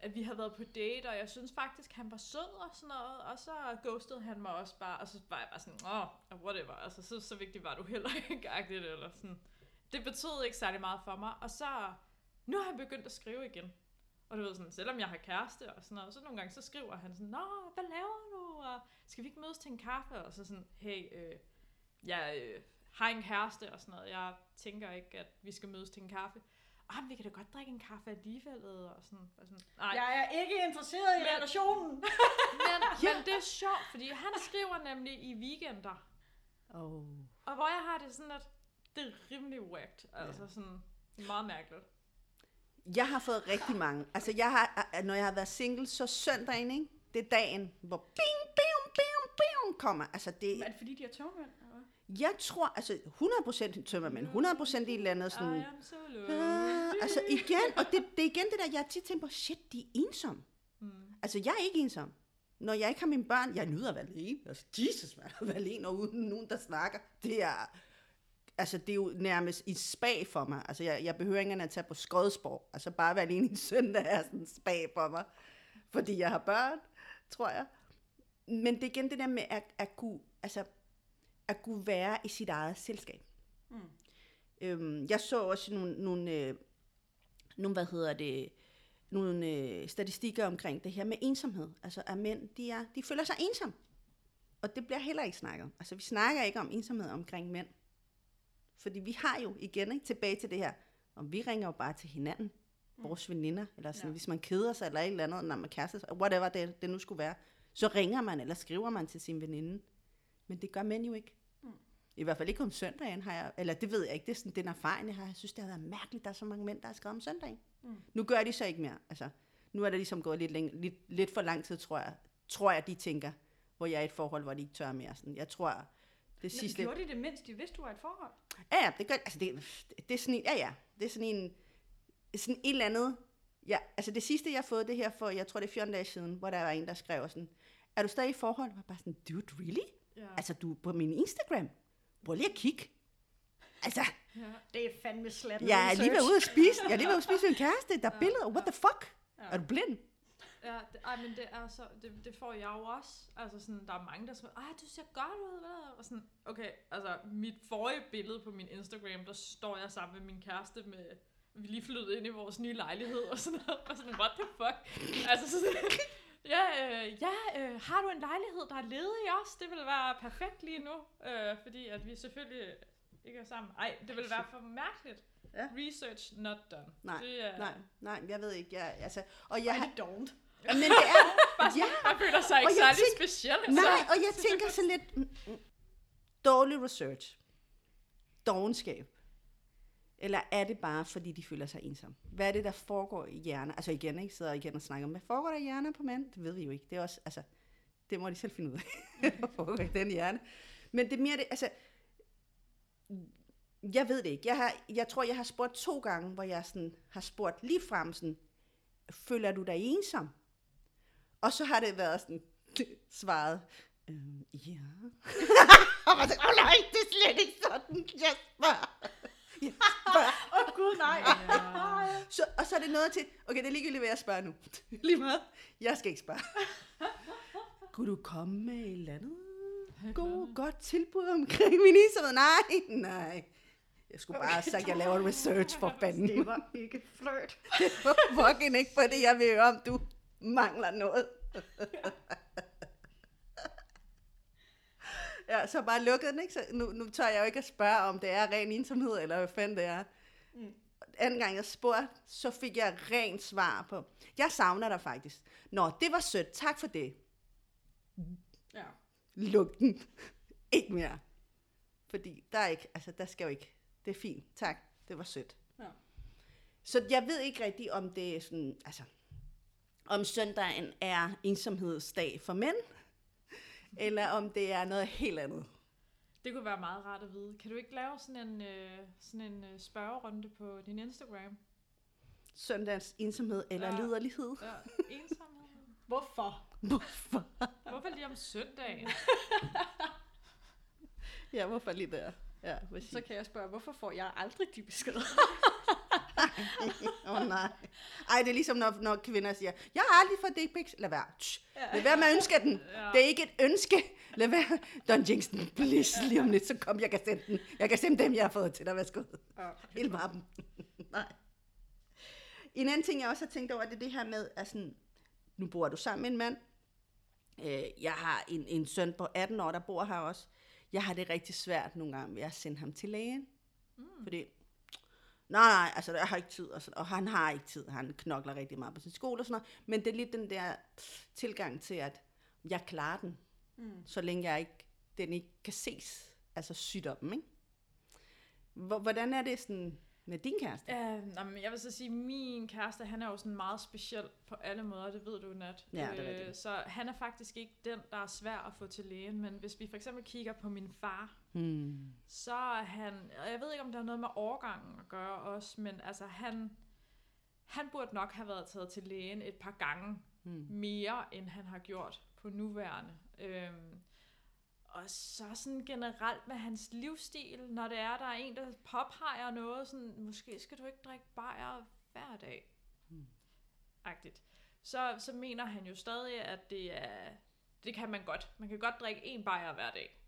at vi havde været på date, og jeg synes faktisk, han var sød og sådan noget. Og så ghostede han mig også bare, og så var jeg bare sådan, åh, oh, whatever. Altså, så, så vigtigt var du heller ikke, agtigt, eller sådan. Det betød ikke særlig meget for mig. Og så, nu har han begyndt at skrive igen. Og du ved sådan, selvom jeg har kæreste og sådan noget, så nogle gange så skriver han sådan, Nå, hvad laver du? Og skal vi ikke mødes til en kaffe? Og så sådan, hey, øh, jeg øh, har en kæreste og sådan noget. Jeg tænker ikke, at vi skal mødes til en kaffe. Ah, men vi kan da godt drikke en kaffe alligevel. Og sådan, og sådan nej. Jeg er ikke interesseret i Men- relationen. Men, men det er sjovt, fordi han skriver nemlig i weekender. Oh. Og hvor jeg har det sådan, at det er rimelig whacked. Altså sådan, meget mærkeligt. Jeg har fået rigtig mange. Altså, jeg har, når jeg har været single, så søndagen, ikke? Det er dagen, hvor bing, bing, bing, bing kommer. Altså, det, Er det fordi, de har tømmermænd? jeg tror, altså 100% tømmermænd, 100% i et eller andet sådan... I am so Ah, altså igen, og det, det er igen det der, jeg tit tænkt på, shit, de er ensomme. Mm. Altså, jeg er ikke ensom. Når jeg ikke har mine børn, jeg nyder at være alene. Altså, Jesus, man, at være alene og uden nogen, der snakker. Det er, altså, det er jo nærmest i spag for mig. Altså, jeg, jeg behøver ikke at tage på Skodsborg. Altså, bare at være alene i søndag er sådan en spag for mig. Fordi jeg har børn, tror jeg. Men det er igen det der med at, at kunne, altså, at kunne være i sit eget selskab. Mm. Øhm, jeg så også nogle, nogle, øh, nogle hvad hedder det, nogle øh, statistikker omkring det her med ensomhed. Altså, at mænd, de, er, de føler sig ensomme. Og det bliver heller ikke snakket. Altså, vi snakker ikke om ensomhed omkring mænd. Fordi vi har jo igen ikke tilbage til det her, om vi ringer jo bare til hinanden, vores veninder, eller sådan, Ja. hvis man keder sig, eller et eller andet, når man kærester sig, whatever det, det nu skulle være, så ringer man, eller skriver man til sin veninde. Men det gør mænd jo ikke. Mm. I hvert fald ikke om søndagen har jeg, eller det ved jeg ikke, det er sådan den erfaring, jeg har. Jeg synes, det har været mærkeligt, der er så mange mænd, der har skrevet om søndagen. Mm. Nu gør de så ikke mere. Altså, nu er det ligesom gået lidt, længe, lidt, lidt for lang tid, tror jeg. Tror jeg, de tænker, hvor jeg er i et forhold, hvor de ikke tør mere. Sådan, jeg tror, Det Men sidste... Gjorde de det, mens de vidste, du var i et forhold? Ja, ja, det gør, altså det, det er sådan en, ja, ja, det er sådan en, sådan et eller andet, ja, altså det sidste, jeg har fået det her for, jeg tror det er 14 dage siden, hvor der var en, der skrev sådan, er du stadig i forhold? Jeg var bare sådan, dude, really? Ja. Altså, du er på min Instagram. Prøv lige at kigge. Altså, ja. Det er fandme slat. jeg er lige været ude at spise, jeg er lige ude at spise en kæreste, der er billeder, what the fuck? Ja. Er du blind? Ja, det, ej, men det er så, det, det får jeg jo også. Altså sådan, der er mange, der siger, ej, du ser godt ud, hvad? Og sådan, okay, altså mit forrige billede på min Instagram, der står jeg sammen med min kæreste med, vi lige flyttet ind i vores nye lejlighed og sådan noget. Og sådan, what the fuck? altså sådan, ja, øh, ja øh, har du en lejlighed, der er ledig også? Det vil være perfekt lige nu, øh, fordi at vi selvfølgelig ikke er sammen. Ej, det vil være for mærkeligt. Ja. Research not done. Nej, det er, Nej, nej, jeg ved ikke, jeg, altså, og jeg er don't. Men det er, ja, man føler sig ikke særlig tænk- speciel. nej, og jeg tænker så lidt, mm, mm, dårlig research, dogenskab, eller er det bare, fordi de føler sig ensomme? Hvad er det, der foregår i hjernen? Altså igen, ikke sidder igen og snakker om, hvad foregår der i hjernen på mænd? Det ved vi jo ikke. Det er også, altså, det må de selv finde ud af, hvad foregår i den hjerne. Men det er mere det, altså, jeg ved det ikke. Jeg, har, jeg tror, jeg har spurgt to gange, hvor jeg sådan, har spurgt lige frem sådan, føler du dig ensom? Og så har det været sådan, svaret, øhm, ja. og man tænker, åh nej, det er slet ikke sådan, jeg spørger. Åh oh, gud, nej. Ja. Så, og så er det noget til, okay, det er ligegyldigt, hvad jeg spørger nu. Lige meget. Jeg skal ikke spørge. Kunne du komme med et eller andet god, godt tilbud omkring min ensomhed? Nej, nej. Jeg skulle bare have sagt, at jeg laver research for fanden. Det var ikke flirt. Det var fucking ikke på det, jeg vil høre om, du mangler noget. ja, så bare lukket den, ikke? Så nu, nu tør jeg jo ikke at spørge, om det er ren ensomhed, eller hvad fanden det er. Mm. Anden gang jeg spurgte, så fik jeg rent svar på. Jeg savner dig faktisk. Nå, det var sødt. Tak for det. Ja. Luk den. ikke mere. Fordi der er ikke, altså der skal jo ikke. Det er fint. Tak. Det var sødt. Ja. Så jeg ved ikke rigtigt, om det er sådan, altså, om søndagen er ensomhedsdag for mænd, eller om det er noget helt andet. Det kunne være meget rart at vide. Kan du ikke lave sådan en, øh, sådan en øh, spørgerunde på din Instagram? Søndagens ensomhed eller ja. liderlighed. Ja, ensomhed. Hvorfor? Hvorfor? Hvorfor lige om søndagen? Ja, hvorfor lige der? Ja, præcis. Så kan jeg spørge, hvorfor får jeg aldrig de beskeder? Åh oh, nej. Ej, det er ligesom, når, når kvinder siger, jeg har aldrig fået dick pics. Lad være. Tsh. Lad være med at ønske den. Ja. Det er ikke et ønske. Lad være. Don Jensen, please, lige om lidt, så kom, jeg kan sende den. Jeg kan sende dem, jeg har fået til dig. Værsgo. Ja. Hele mappen. Nej. En anden ting, jeg også har tænkt over, det er det her med, at sådan, nu bor du sammen med en mand. Øh, jeg har en, en søn på 18 år, der bor her også. Jeg har det rigtig svært nogle gange ved at sende ham til lægen. Mm. Fordi, nej, nej, altså jeg har ikke tid. Og, sådan, og han har ikke tid. Han knokler rigtig meget på sin skole og sådan noget. Men det er lidt den der tilgang til, at jeg klarer den, Mm. så længe jeg ikke, den ikke kan ses. Altså sygdommen, ikke? Hvor- Hvordan er det sådan med din kæreste? Uh, nej, men jeg vil så sige, at min kæreste, han er jo sådan meget speciel på alle måder, det ved du, Nat. Ja, det er Øh. Så han er faktisk ikke den, der er svær at få til lægen, men hvis vi for eksempel kigger på min far, Hmm. så er han, og jeg ved ikke, om der er noget med overgangen at gøre også, men altså han, han burde nok have været taget til lægen et par gange Hmm. mere, end han har gjort på nuværende. Øhm, og så sådan generelt med hans livsstil, når det er, der er en, der påpeger noget, sådan, måske skal du ikke drikke bajer hver dag. Hmm. Agtigt. Så, så mener han jo stadig, at det er, det kan man godt. Man kan godt drikke en bajer hver dag.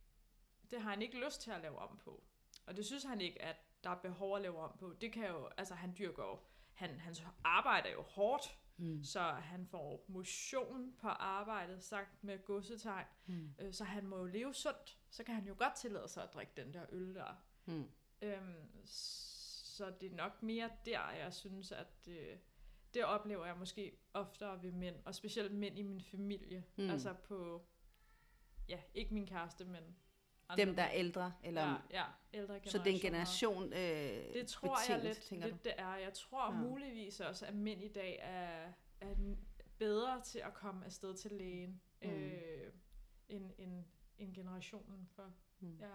Det har han ikke lyst til at lave om på. Og det synes han ikke, at der er behov at lave om på. Det kan jo, altså han dyrker jo, han, hans arbejde er jo hårdt, Hmm. så han får motion på arbejdet, sagt med godsetegn. Hmm. Øh, så han må jo leve sundt. Så kan han jo godt tillade sig at drikke den der øl der. Hmm. Øhm, så det er nok mere der, jeg synes, at øh, det oplever jeg måske oftere ved mænd. Og specielt mænd i min familie. Mm. Mm. Altså på, ja, ikke min kæreste, men andre Dem, der er ældre? Eller, Ja, ja, ældre så det er en generationer. generation øh, Det tror jeg betinget, lidt, tænker lidt det er. Jeg tror Ja. ja. muligvis også, at mænd i dag er, er bedre til at komme afsted til lægen, Mm. mm. øh, end, end, end generationen for Ja.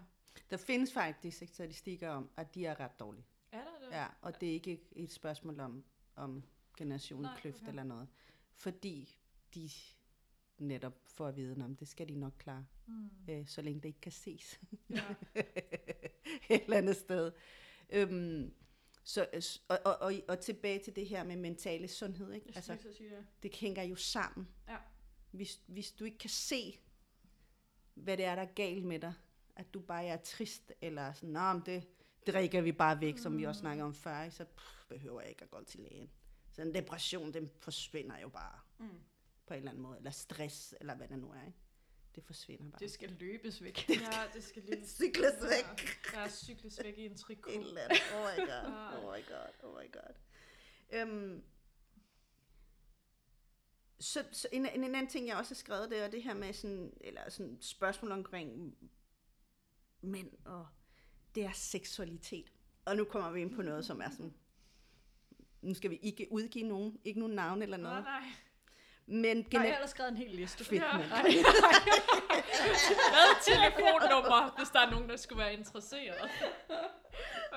Der findes faktisk statistikker om, at de er ret dårlige. Er der det? Ja, og det er ikke et spørgsmål om, om generationkløft okay. eller noget. Fordi de netop får at vide, om det skal de nok klare, Mm. øh, så længe det ikke kan ses Ja. et eller andet sted. Øhm, så, og, og, og, og tilbage til det her med mentale sundhed, ikke? Jeg Altså, sige det. det hænger jo sammen. Ja. Hvis, hvis du ikke kan se, hvad det er, der er galt med dig, at du bare er trist, eller sådan, Nå, men det drikker vi bare væk, mm. som vi også snakker om før, ikke? så pff, behøver jeg ikke at gå til lægen. Så en depression, den forsvinder jo bare Mm. På en eller anden måde, eller stress, eller hvad det nu er. Ikke? Det forsvinder bare. Det skal løbes væk. ja, det skal lige... cykles væk. Ja, der er cykles væk i en trikot. Et eller andet. Oh my god, oh my god, oh my god. Øhm, så, så en, en, en anden ting, jeg også har skrevet, det er det her med sådan, eller sådan spørgsmål omkring mænd og deres seksualitet. Og nu kommer vi ind på noget, som er sådan, nu skal vi ikke udgive nogen, ikke nogen navn eller Nej, noget, nej. Men Nej, jeg har ellers skrevet en hel liste. Fedt, Ja. mand. Hvad telefonnummer, hvis der er nogen, der skulle være interesseret?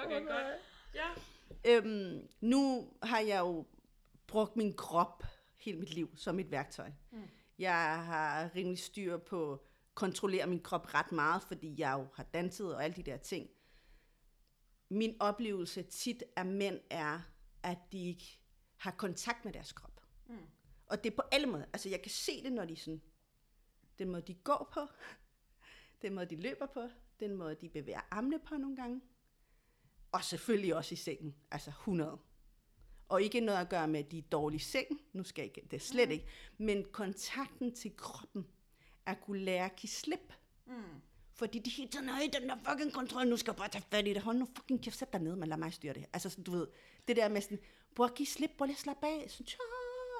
Okay, godt. Ja. Øhm, nu har jeg jo brugt min krop hele mit liv som et værktøj. Mm. Jeg har rimelig styr på at kontrollere min krop ret meget, fordi jeg jo har danset og alle de der ting. Min oplevelse tit af mænd er, at de ikke har kontakt med deres krop. Mm. Og det er på alle måder. Altså jeg kan se det, når de sådan, den måde de går på, den måde de løber på, den måde de bevæger armene på nogle gange. Og selvfølgelig også i sengen. Altså 100. Og ikke noget at gøre med, at de er dårlige i sengen. Nu skal jeg ikke, det er slet ikke. Men kontakten til kroppen. At kunne lære at give slip. Mm. Fordi de hele tiden i den der fucking kontrol. Nu skal jeg bare tage fat i det. Hold nu fucking kæft, sæt dig ned, men lad mig styre det. Altså sådan, du ved, det der med sådan, prøv at give slip, prøv lige at slappe af. Sådan, tja,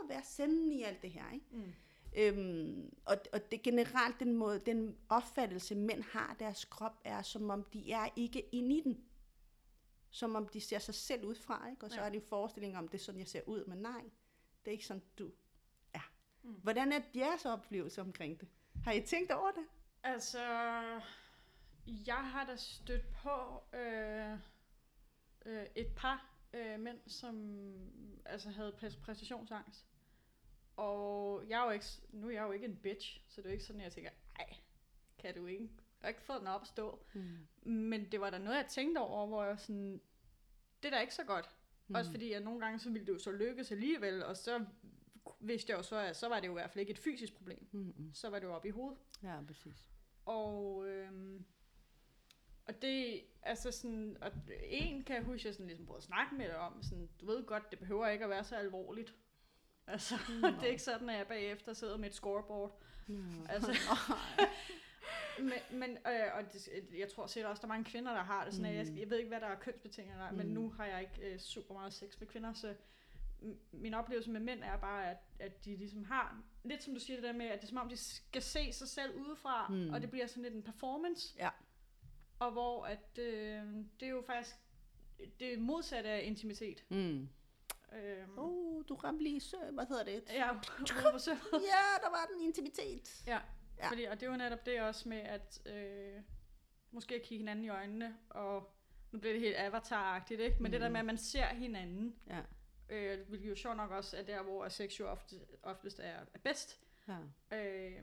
vær senden i alt det her, ikke? Mm. Øhm, og, og det generelt den måde, den opfattelse mænd har deres krop, er som om de er ikke inde i den. Som om de ser sig selv ud fra, ikke? Og så Ja. er det en forestilling om, det er sådan, jeg ser ud, men nej, det er ikke sådan, du er. Mm. Hvordan er jeres oplevelse omkring det? Har I tænkt over det? Altså, jeg har da stødt på øh, øh, et par øh, mænd, som altså havde præ- præstationsangst. Og jeg er jo ikke, nu er jeg jo ikke en bitch, så det er jo ikke sådan, at jeg tænker, ej, kan du ikke? Jeg har ikke fået den op at stå. Mm. Men det var da noget, jeg tænkte over, hvor jeg sådan, det er da ikke så godt. Mm. Også fordi, at nogle gange, så ville det jo så lykkes alligevel, og så vidste jeg jo så, at så var det jo i hvert fald ikke et fysisk problem. Mm-mm. Så var det jo oppe i hovedet. Ja, præcis. Og, øhm, og det, altså sådan, og en kan jeg huske, jeg sådan ligesom prøvede at snakke med dig om, sådan, du ved godt, det behøver ikke at være så alvorligt. Altså, det er ikke sådan, at jeg bagefter sidder med et scoreboard. Mm. Altså, men, men øh, og det, jeg tror selv også, der er mange kvinder, der har det sådan, mm. at jeg, jeg ved ikke, hvad der er kønsbetinget, mm. men nu har jeg ikke øh, super meget sex med kvinder, så min oplevelse med mænd er bare, at, at de ligesom har, lidt som du siger det der med, at det er som om, de skal se sig selv udefra, mm. og det bliver sådan lidt en performance. Ja. Og hvor at, øh, det er jo faktisk det modsatte af intimitet. Mm. Øhm, Oh, du ramte lige sø, hvad hedder det? Ja, ja, der var den intimitet. Ja, Ja. Fordi, og det er jo netop det også med, at øh, måske at kigge hinanden i øjnene, og nu bliver det helt avatar-agtigt, ikke? Men mm. det der med, at man ser hinanden, Ja. øh, hvilket jo sjovt nok også er der, hvor sex jo ofte, oftest er, er bedst. ja. Øh,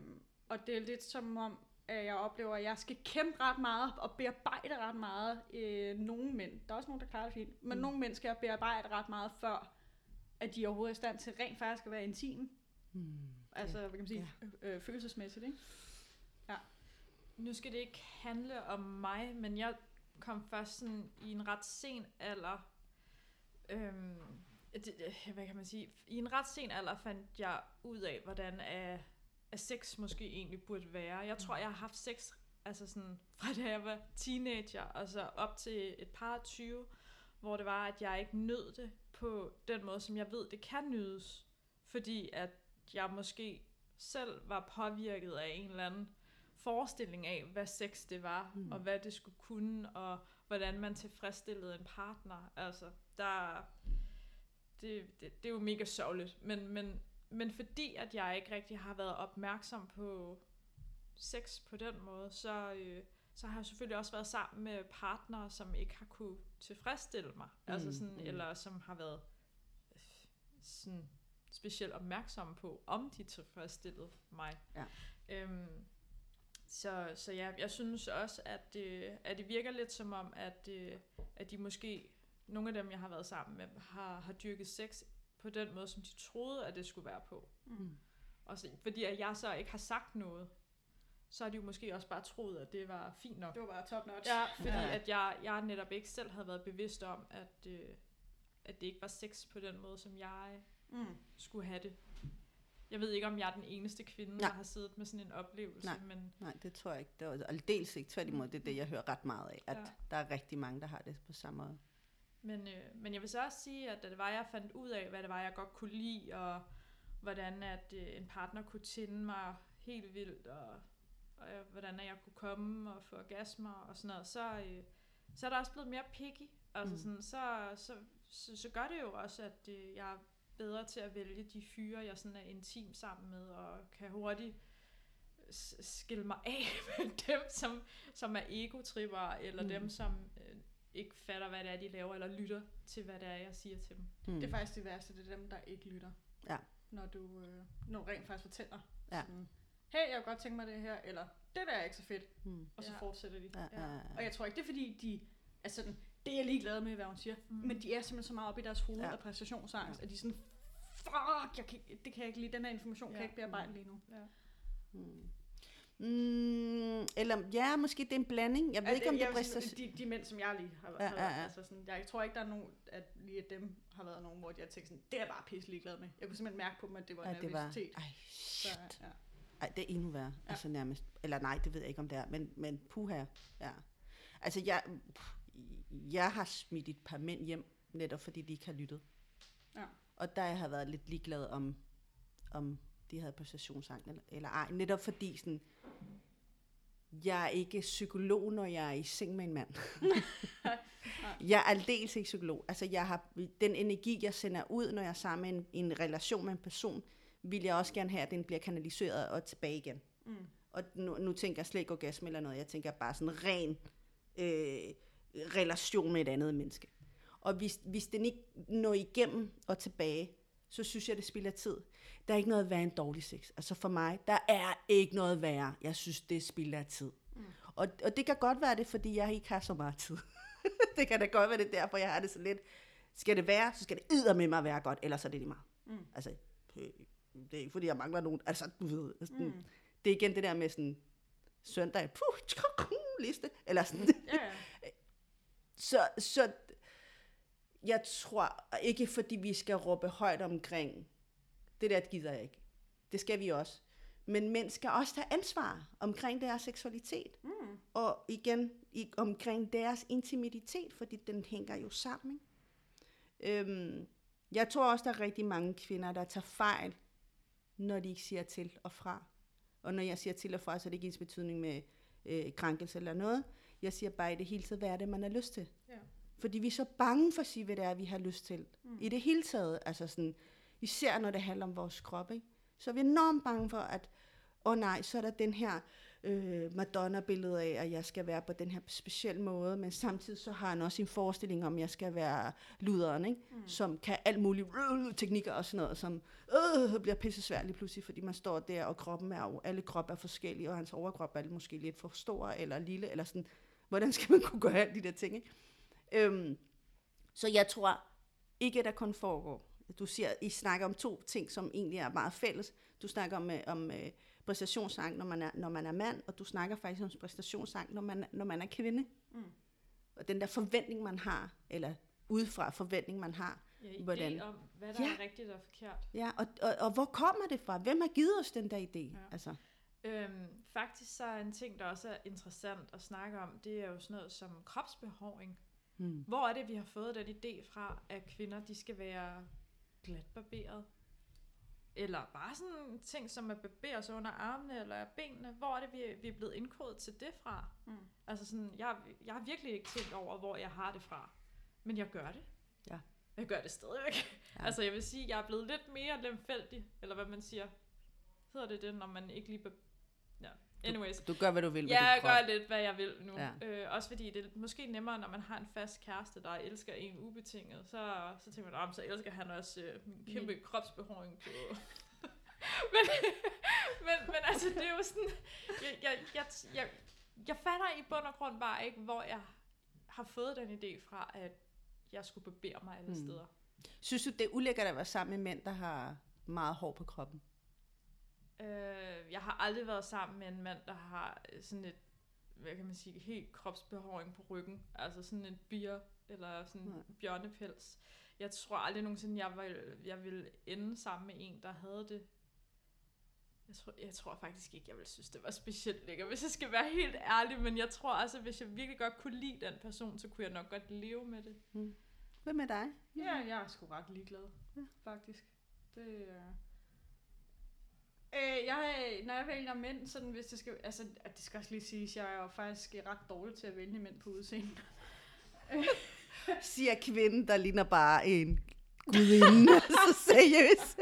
og det er lidt som om, at jeg oplever, at jeg skal kæmpe ret meget og bearbejde ret meget øh, nogle mænd. Der er også nogen, der klarer det fint. Men mm. nogle mænd skal jeg bearbejde ret meget, før at de overhovedet er i stand til rent faktisk at være intime. Mm. Altså, hvad kan man sige, ja. øh, følelsesmæssigt, ikke? Nu skal det ikke handle om mig, men jeg kom først sådan i en ret sen alder. Øhm, det, det- hvad kan man sige? I en ret sen alder fandt jeg ud af, hvordan er, er sex måske egentlig burde være. Jeg tror, jeg har haft sex altså sådan, fra da jeg var teenager, og så op til et par 20, hvor det var, at jeg ikke nød det på den måde, som jeg ved, det kan nydes. Fordi at jeg måske selv var påvirket af en eller anden forestilling af, hvad sex det var, Mm. og hvad det skulle kunne, og hvordan man tilfredsstillede en partner. Altså, der... Det, det, det er jo mega sørgeligt, men, men, men fordi at jeg ikke rigtig har været opmærksom på sex på den måde, så, øh, så har jeg selvfølgelig også været sammen med partnere, som ikke har kunne tilfredsstille mig. Mm. Altså sådan, Mm. eller som har været øh, sådan specielt opmærksomme på, om de tilfredsstillede mig. Ja. Øhm, så, så ja, jeg synes også, at det, at det virker lidt som om, at, øh, at de måske, nogle af dem, jeg har været sammen med, har, har dyrket sex på den måde, som de troede, at det skulle være på. Mm. Og så, fordi at jeg så ikke har sagt noget, så har de jo måske også bare troet, at det var fint nok. Det var bare top notch. Ja, fordi Ja. at jeg, jeg netop ikke selv havde været bevidst om, at, øh, at det ikke var sex på den måde, som jeg Mm. skulle have det. Jeg ved ikke, om jeg er den eneste kvinde, Nej. der har siddet med sådan en oplevelse, Nej. men Nej, det tror jeg ikke. Det var, og dels ikke tværtimod, det er det, jeg hører ret meget af, at Ja. der er rigtig mange, der har det på samme måde. Men, øh, men jeg vil så også sige, at da det var, jeg fandt ud af, hvad det var, jeg godt kunne lide, og hvordan at øh, en partner kunne tænde mig helt vildt, og, og øh, hvordan jeg kunne komme og få orgasmer og sådan noget, så, øh, så er der også blevet mere picky. Altså Mm. sådan, så, så, så, så gør det jo også, at øh, jeg er bedre til at vælge de fyre, jeg sådan er intim sammen med, og kan hurtigt skille mig af med dem, som, som er egotripper, eller Mm. mm. dem, som øh, ikke fatter, hvad det er, de laver, eller lytter til, hvad det er, jeg siger til dem. Mm. Det er faktisk det værste, det er dem, der ikke lytter. Ja. Når du, øh, når du rent faktisk fortæller. Ja. Sådan, hey, jeg kunne godt tænke mig det her, eller det der er ikke så fedt, Mm. og så Ja. fortsætter de. Ja, ja, ja. Og jeg tror ikke, det er fordi, de er sådan, det er jeg ligeglad med, hvad hun siger, Mm. men de er simpelthen så meget oppe i deres hoved Ja. ja. af præstationsangst, at de er sådan, fuck, jeg kan, det kan jeg ikke lide, den her information ja. kan Ja. jeg ikke bearbejde lige nu. Ja. Mm. Mm, eller ja, måske det er en blanding. Jeg ved Ja, ikke, om det er vil sige, præstation. de, de mænd, som jeg lige har været, Ja, har ja, været ja. altså sådan, jeg, tror ikke, der er nogen, at lige at dem har været nogen, hvor jeg tænkte sådan, det er jeg bare pisse ligeglad med. Jeg kunne simpelthen mærke på dem, at det var Ja, det var, nervøsitet. ej, Så, shit. ja. Ej, det er endnu værre. Ja. Altså nærmest. Eller nej, det ved jeg ikke, om det er. Men, men puha, ja. Altså, jeg, jeg har smidt et par mænd hjem, netop fordi de ikke har lyttet. Ja. Og der har jeg været lidt ligeglad om, om de havde præstationsangst eller, eller ej. Netop fordi sådan, jeg er ikke psykolog, når jeg er i seng med en mand. jeg er aldeles ikke psykolog. Altså, jeg har, den energi, jeg sender ud, når jeg er sammen med en, en relation med en person, vil jeg også gerne have, at den bliver kanaliseret og tilbage igen. Mm. Og nu, nu tænker jeg slet ikke orgasme eller noget. Jeg tænker bare sådan ren øh, relation med et andet menneske. Og hvis, hvis den ikke når igennem og tilbage, så synes jeg, det spilder tid. Der er ikke noget værre end dårlig sex. Altså for mig, der er ikke noget værre. Jeg synes, det spilder tid. Mm. Og, og det kan godt være det, fordi jeg ikke har så meget tid. det kan da godt være det er derfor, jeg har det så lidt. Skal det være, så skal det med mig være godt, ellers er det lige meget. Mm. Altså, det er ikke fordi, jeg mangler nogen. Altså, du ved, sådan, Mm. det er igen det der med sådan, søndag, puh, tjuk, liste, eller sådan. Ja, ja. Så, så jeg tror ikke, fordi vi skal råbe højt omkring, det der gider jeg ikke. Det skal vi også. Men mænd skal også tage ansvar omkring deres seksualitet. Mm. Og igen, i, omkring deres intimitet, fordi den hænger jo sammen. Ikke? Øhm, jeg tror også, der er rigtig mange kvinder, der tager fejl, når de ikke siger til og fra. Og når jeg siger til og fra, så er det ikke ens betydning med øh, krænkelse eller noget. Jeg siger bare i det hele taget, hvad er det, man har lyst til. Ja. Fordi vi er så bange for at sige, hvad det er, vi har lyst til. Mm. I det hele taget, altså sådan, især når det handler om vores krop, ikke? så er vi enormt bange for, at, åh oh nej, så er der den her øh, Madonna-billede af, at jeg skal være på den her specielle måde, men samtidig så har han også en forestilling om, at jeg skal være luderen, ikke? Mm. som kan alt muligt øh, teknikker og sådan noget, som øh, bliver pisse svært lige pludselig, fordi man står der, og kroppen er jo, alle kroppe er forskellige, og hans overkrop er måske lidt for stor eller lille, eller sådan, hvordan skal man kunne gøre alle de der ting, ikke? Øhm, så jeg tror ikke, at der kun foregår. Du siger, I snakker om to ting, som egentlig er meget fælles. Du snakker om, øh, om øh, præstationsangst, når man, er, når man er mand, og du snakker faktisk om præstationsangst, når man, når man er kvinde. Mm. Og den der forventning, man har, eller udefra forventning, man har. Ja, idé Hvordan? om, hvad der Ja. er rigtigt og forkert. Ja, og, og, og hvor kommer det fra? Hvem har givet os den der idé? Ja. Altså, Øhm, faktisk så er en ting, der også er interessant at snakke om, det er jo sådan noget som kropsbehåring. hmm. Hvor er det, vi har fået den idé fra, at kvinder de skal være glatbarberet? Eller bare sådan ting, som at barbere sig under armene eller benene. Hvor er det, vi, vi er blevet indkodet til det fra? Mm. Altså sådan, jeg, jeg har virkelig ikke tænkt over, hvor jeg har det fra. Men jeg gør det. Ja. Jeg gør det stadigvæk. Ja. Altså jeg vil sige, jeg er blevet lidt mere lemfældig, eller hvad man siger. Hedder det det, når man ikke lige... Anyways. Du gør, hvad du vil med Ja, jeg krop. gør lidt, hvad jeg vil nu. Ja. Øh, også fordi det er måske nemmere, når man har en fast kæreste, der elsker en ubetinget. Så, så tænker man, om så elsker han også øh, min kæmpe Min- kropsbehåring på... men, men, men altså, det er jo sådan... Jeg, jeg, jeg, jeg, jeg fatter i bund og grund bare ikke, hvor jeg har fået den idé fra, at jeg skulle barbere mig alle Mm. mm. steder. Synes du, det er ulækkert at være sammen med mænd, der har meget hår på kroppen? Øh, jeg har aldrig været sammen med en mand, der har øh, sådan et, hvad kan man sige, helt kropsbehåring på ryggen. Altså sådan en bier, eller sådan en bjørnepels. Jeg tror aldrig nogensinde, jeg vil, jeg vil ende sammen med en, der havde det. Jeg tror, jeg tror faktisk ikke, jeg vil synes, det var specielt lækkert, hvis jeg skal være helt ærlig. Men jeg tror altså, hvis jeg virkelig godt kunne lide den person, så kunne jeg nok godt leve med det. Hvad med dig? Ja, jeg er sgu ret ligeglad, faktisk. Det er... Øh, jeg, når jeg vælger mænd, sådan hvis det skal... Altså, at det skal også lige siges, jeg er jo faktisk ret dårlig til at vælge mænd på udseende. Siger kvinden, der ligner bare en gudinde. så seriøst.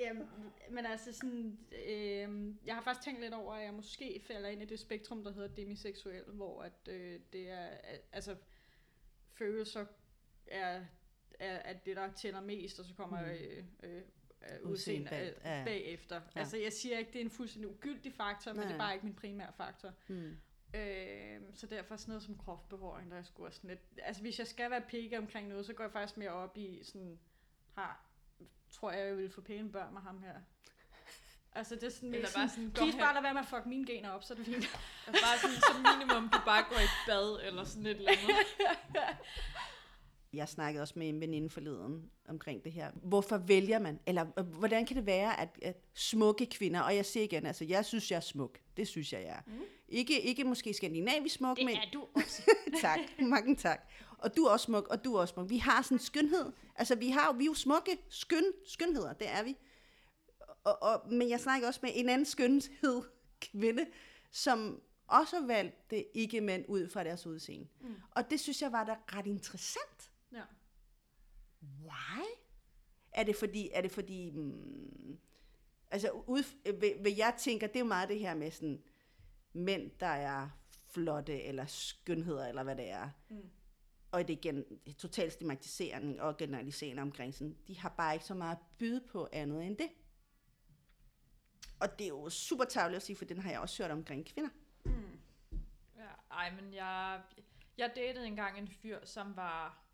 Jamen, men altså sådan... Øh, jeg har faktisk tænkt lidt over, at jeg måske falder ind i det spektrum, der hedder demiseksuel, hvor at, øh, det er... Altså, følelser er, er, er det, der tæller mest, og så kommer Mm. øh, øh, øh, Udseende bag- bag, ja. bagefter. Ja. Altså, jeg siger ikke, det er en fuldstændig ugyldig faktor, men Nej, det er bare ikke min primære faktor. Hmm. Øh, så derfor sådan noget som kropsbehåring, der er sgu også sådan lidt... Altså, hvis jeg skal være pikke omkring noget, så går jeg faktisk mere op i sådan... Har, tror jeg, jeg vil få pæne børn med ham her. Altså, det er sådan... Eller bare sådan, sådan, bare lad være med at fuck mine gener op, så er det fint. Bare sådan, som minimum, du bare går i bad, eller sådan et eller andet. Jeg snakkede også med en veninde forleden omkring det her. Hvorfor vælger man, eller øh, hvordan kan det være, at, at smukke kvinder, og jeg siger igen, altså jeg synes, jeg er smuk. Det synes jeg, jeg er. Mm. Ikke, ikke måske skandinavisk smuk, men... du også. tak, mange tak. Og du er også smuk, og du er også smuk. Vi har sådan en skønhed. Altså, vi, har, vi er jo smukke skøn, skønheder, det er vi. Og, og, men jeg snakker også med en anden skønhed kvinde, som også valgte ikke mænd ud fra deres udseende. Mm. Og det synes jeg var da ret interessant. Ja. Why? Er det fordi, er det fordi, mm, altså ud, ved, ved jeg tænker, det er jo meget det her med sådan, mænd, der er flotte, eller skønheder, eller hvad det er. Mm. Og det er igen total stigmatisering og generalisering omkring sådan, de har bare ikke så meget at byde på andet end det. Og det er jo super tavligt at sige, for den har jeg også hørt omkring kvinder. Mm. Ja, ej, men jeg, jeg datede engang en fyr, som var,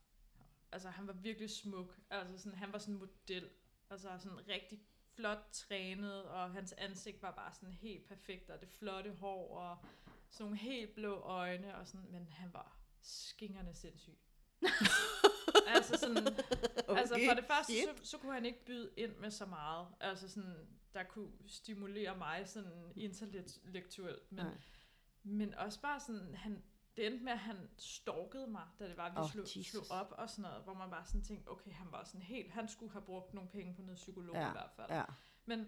altså han var virkelig smuk. Altså sådan, han var sådan en model. Altså sådan rigtig flot trænet, og hans ansigt var bare sådan helt perfekt, og det flotte hår, og sådan nogle helt blå øjne, og sådan, men han var skingerne sindssyg. altså sådan, okay, altså for det første, shit. så, så kunne han ikke byde ind med så meget, altså sådan, der kunne stimulere mig sådan intellektuelt, men Nej. men også bare sådan, han, det endte med, at han stalkede mig, da det var, at vi oh, slog, Jesus. slog op og sådan noget, hvor man bare sådan tænkte, okay, han var sådan helt, han skulle have brugt nogle penge på noget psykolog Ja, i hvert fald. Ja. Men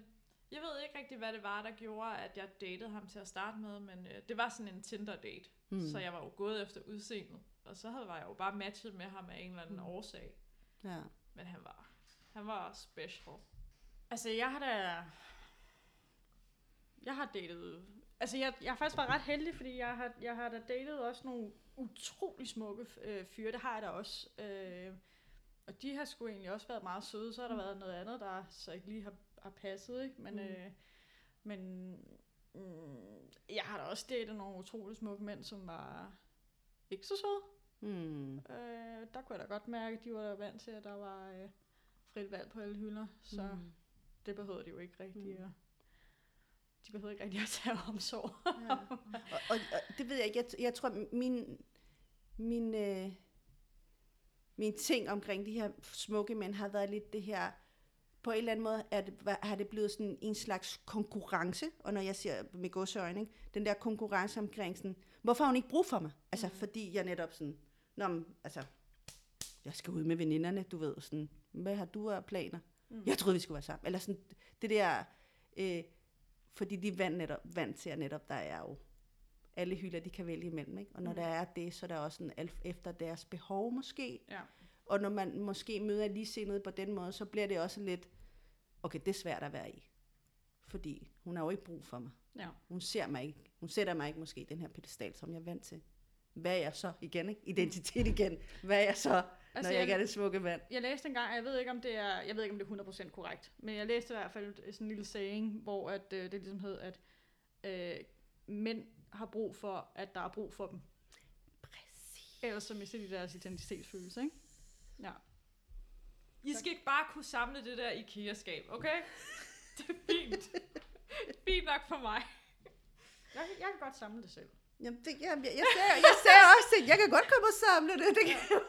jeg ved ikke rigtig, hvad det var, der gjorde, at jeg datede ham til at starte med, men øh, det var sådan en Tinder-date, Mm. så jeg var jo gået efter udseendet, og så havde jeg jo bare matchet med ham af en eller anden mm. årsag, ja. men han var, han var special. Altså, jeg har da... Jeg har datet... Altså, jeg, jeg har faktisk været ret heldig, fordi jeg har, jeg har da datet også nogle utrolig smukke øh, fyre. Det har jeg da også. Øh, og de har sgu egentlig også været meget søde. Så har der været noget andet, der så ikke lige har, har passet, ikke? Men, Mm. mm. øh, men mm, jeg har da også datet nogle utrolig smukke mænd, som var ikke så søde. Mm. Øh, der kunne jeg da godt mærke, at de var vant til, at der var øh, frit valg på alle hylder. Så mm. Mm. det behøvede de jo ikke rigtig. Mm. Mm. De behøvede ikke rigtig at tage omsorg. Ja. og, og, og det ved jeg ikke. Jeg, jeg tror, min, min, øh, min ting omkring de her smukke mænd har været lidt det her, på en eller anden måde er det, har det blevet sådan en slags konkurrence, og når jeg siger med godsøjne, den der konkurrence omkring sådan, hvorfor har hun ikke brug for mig? Altså, mm. fordi jeg netop sådan, Nå, men, altså, jeg skal ud med veninderne, du ved, sådan, hvad har du af planer? Mm. Jeg troede, vi skulle være sammen. Eller sådan, det der, øh, fordi de vant, netop, vant til, at netop der er jo alle hylder, de kan vælge imellem. Ikke? Og når mm. der er det, så er der også sådan alt efter deres behov måske. Ja. Og når man måske møder ligesindede på den måde, så bliver det også lidt, okay, det er svært at være i. fordi hun har jo ikke brug for mig. Ja. Hun ser mig ikke. Hun sætter mig ikke måske i den her pedestal, som jeg er vant til. Hvad er jeg så igen? Ikke? Identitet igen. Hvad er jeg så, altså, når jeg, jeg- ikke er det smukke mand? Jeg læste engang, og jeg ved ikke om det er, jeg ved ikke om det er 100% korrekt, men jeg læste i hvert fald sådan en lille saying, hvor at, øh, det ligesom hed, at øh, mænd har brug for, at der er brug for dem. Præcis. Ellers så mister de deres identitetsfølelse, ikke? Ja. I skal ikke bare kunne samle det der IKEA-skab, okay? Det er fint. fint nok for mig. Jeg, jeg kan godt samle det selv. Jamen, det, jeg, jeg, jeg, sagde, jeg sagde også, at jeg kan godt komme og samle det. Det kan jeg.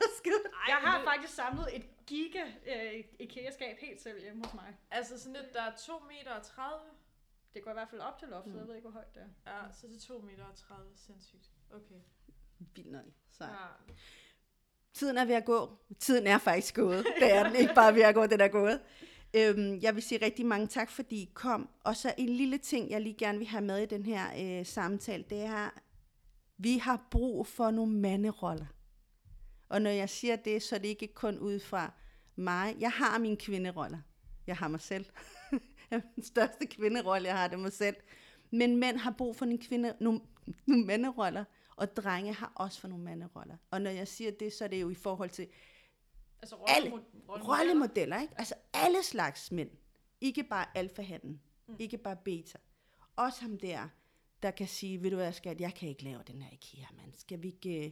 Ej, jeg har faktisk samlet et giga øh, IKEA-skab helt selv hjemme hos mig. Altså sådan et, der er 2 meter og 30. Det går i hvert fald op til loftet, Mm. jeg ved ikke, hvor højt det er. Ja, så det er 2 meter og 30. Sindssygt. Okay. Vildt nok. Så. Ja. Tiden er ved at gå. Tiden er faktisk gået. Det er den ikke bare ved at gå, den er gået. Øhm, jeg vil sige rigtig mange tak, fordi I kom. Og så en lille ting, jeg lige gerne vil have med i den her øh, samtale, det er, vi har brug for nogle manderoller. Og når jeg siger det, så er det ikke kun ud fra mig. Jeg har mine kvinderoller. Jeg har mig selv. den største kvinderolle, jeg har, det mig selv. Men mænd har brug for nogle, kvinde, nogle, nogle manderoller, og drenge har også for nogle manderoller. Og når jeg siger det, så er det jo i forhold til Altså Alle rollemo- rollemodeller, ikke? Altså alle slags mænd. Ikke bare alfahanden. Mm. Ikke bare beta. Også ham der, der kan sige, ved du hvad, skat, jeg kan ikke lave den her IKEA, mand. Skal vi ikke øh,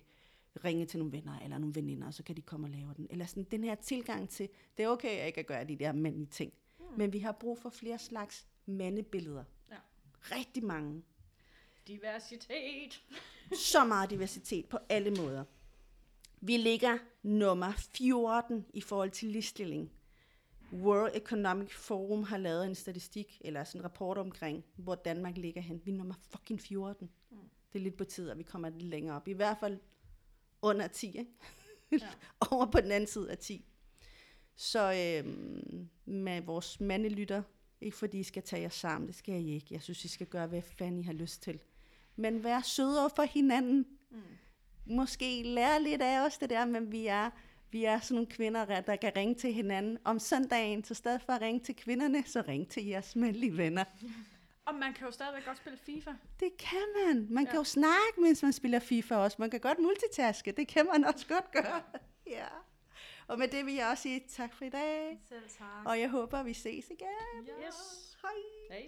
ringe til nogle venner eller nogle veninder, så kan de komme og lave den. Eller sådan den her tilgang til, det er okay, at jeg ikke kan gøre de der mændlige ting. Mm. Men vi har brug for flere slags mandebilleder. Ja. Rigtig mange. Diversitet. så meget diversitet på alle måder. Vi ligger nummer 14 i forhold til ligestilling. World Economic Forum har lavet en statistik, eller sådan en rapport omkring, hvor Danmark ligger hen. Vi er nummer fucking 14. Mm. Det er lidt på tid, at vi kommer lidt længere op. I hvert fald under 10, ikke? Ja. Over på den anden side af 10. Så øhm, med vores mandelytter, ikke fordi I skal tage jer sammen, det skal I ikke. Jeg synes, I skal gøre, hvad fanden I har lyst til. Men vær sødere for hinanden. Mm. Måske lære lidt af os det der, men vi er, vi er sådan nogle kvinder, der kan ringe til hinanden om søndagen. Så stedet for at ringe til kvinderne, så ring til jeres mandlige venner. Og man kan jo stadigvæk godt spille FIFA. Det kan man. Man ja. kan jo snakke, mens man spiller FIFA også. Man kan godt multitaske. Det kan man også godt gøre. Ja. Og med det vil jeg også sige tak for i dag. Selv tak. Og jeg håber, vi ses igen. Ja. Yes. Hej.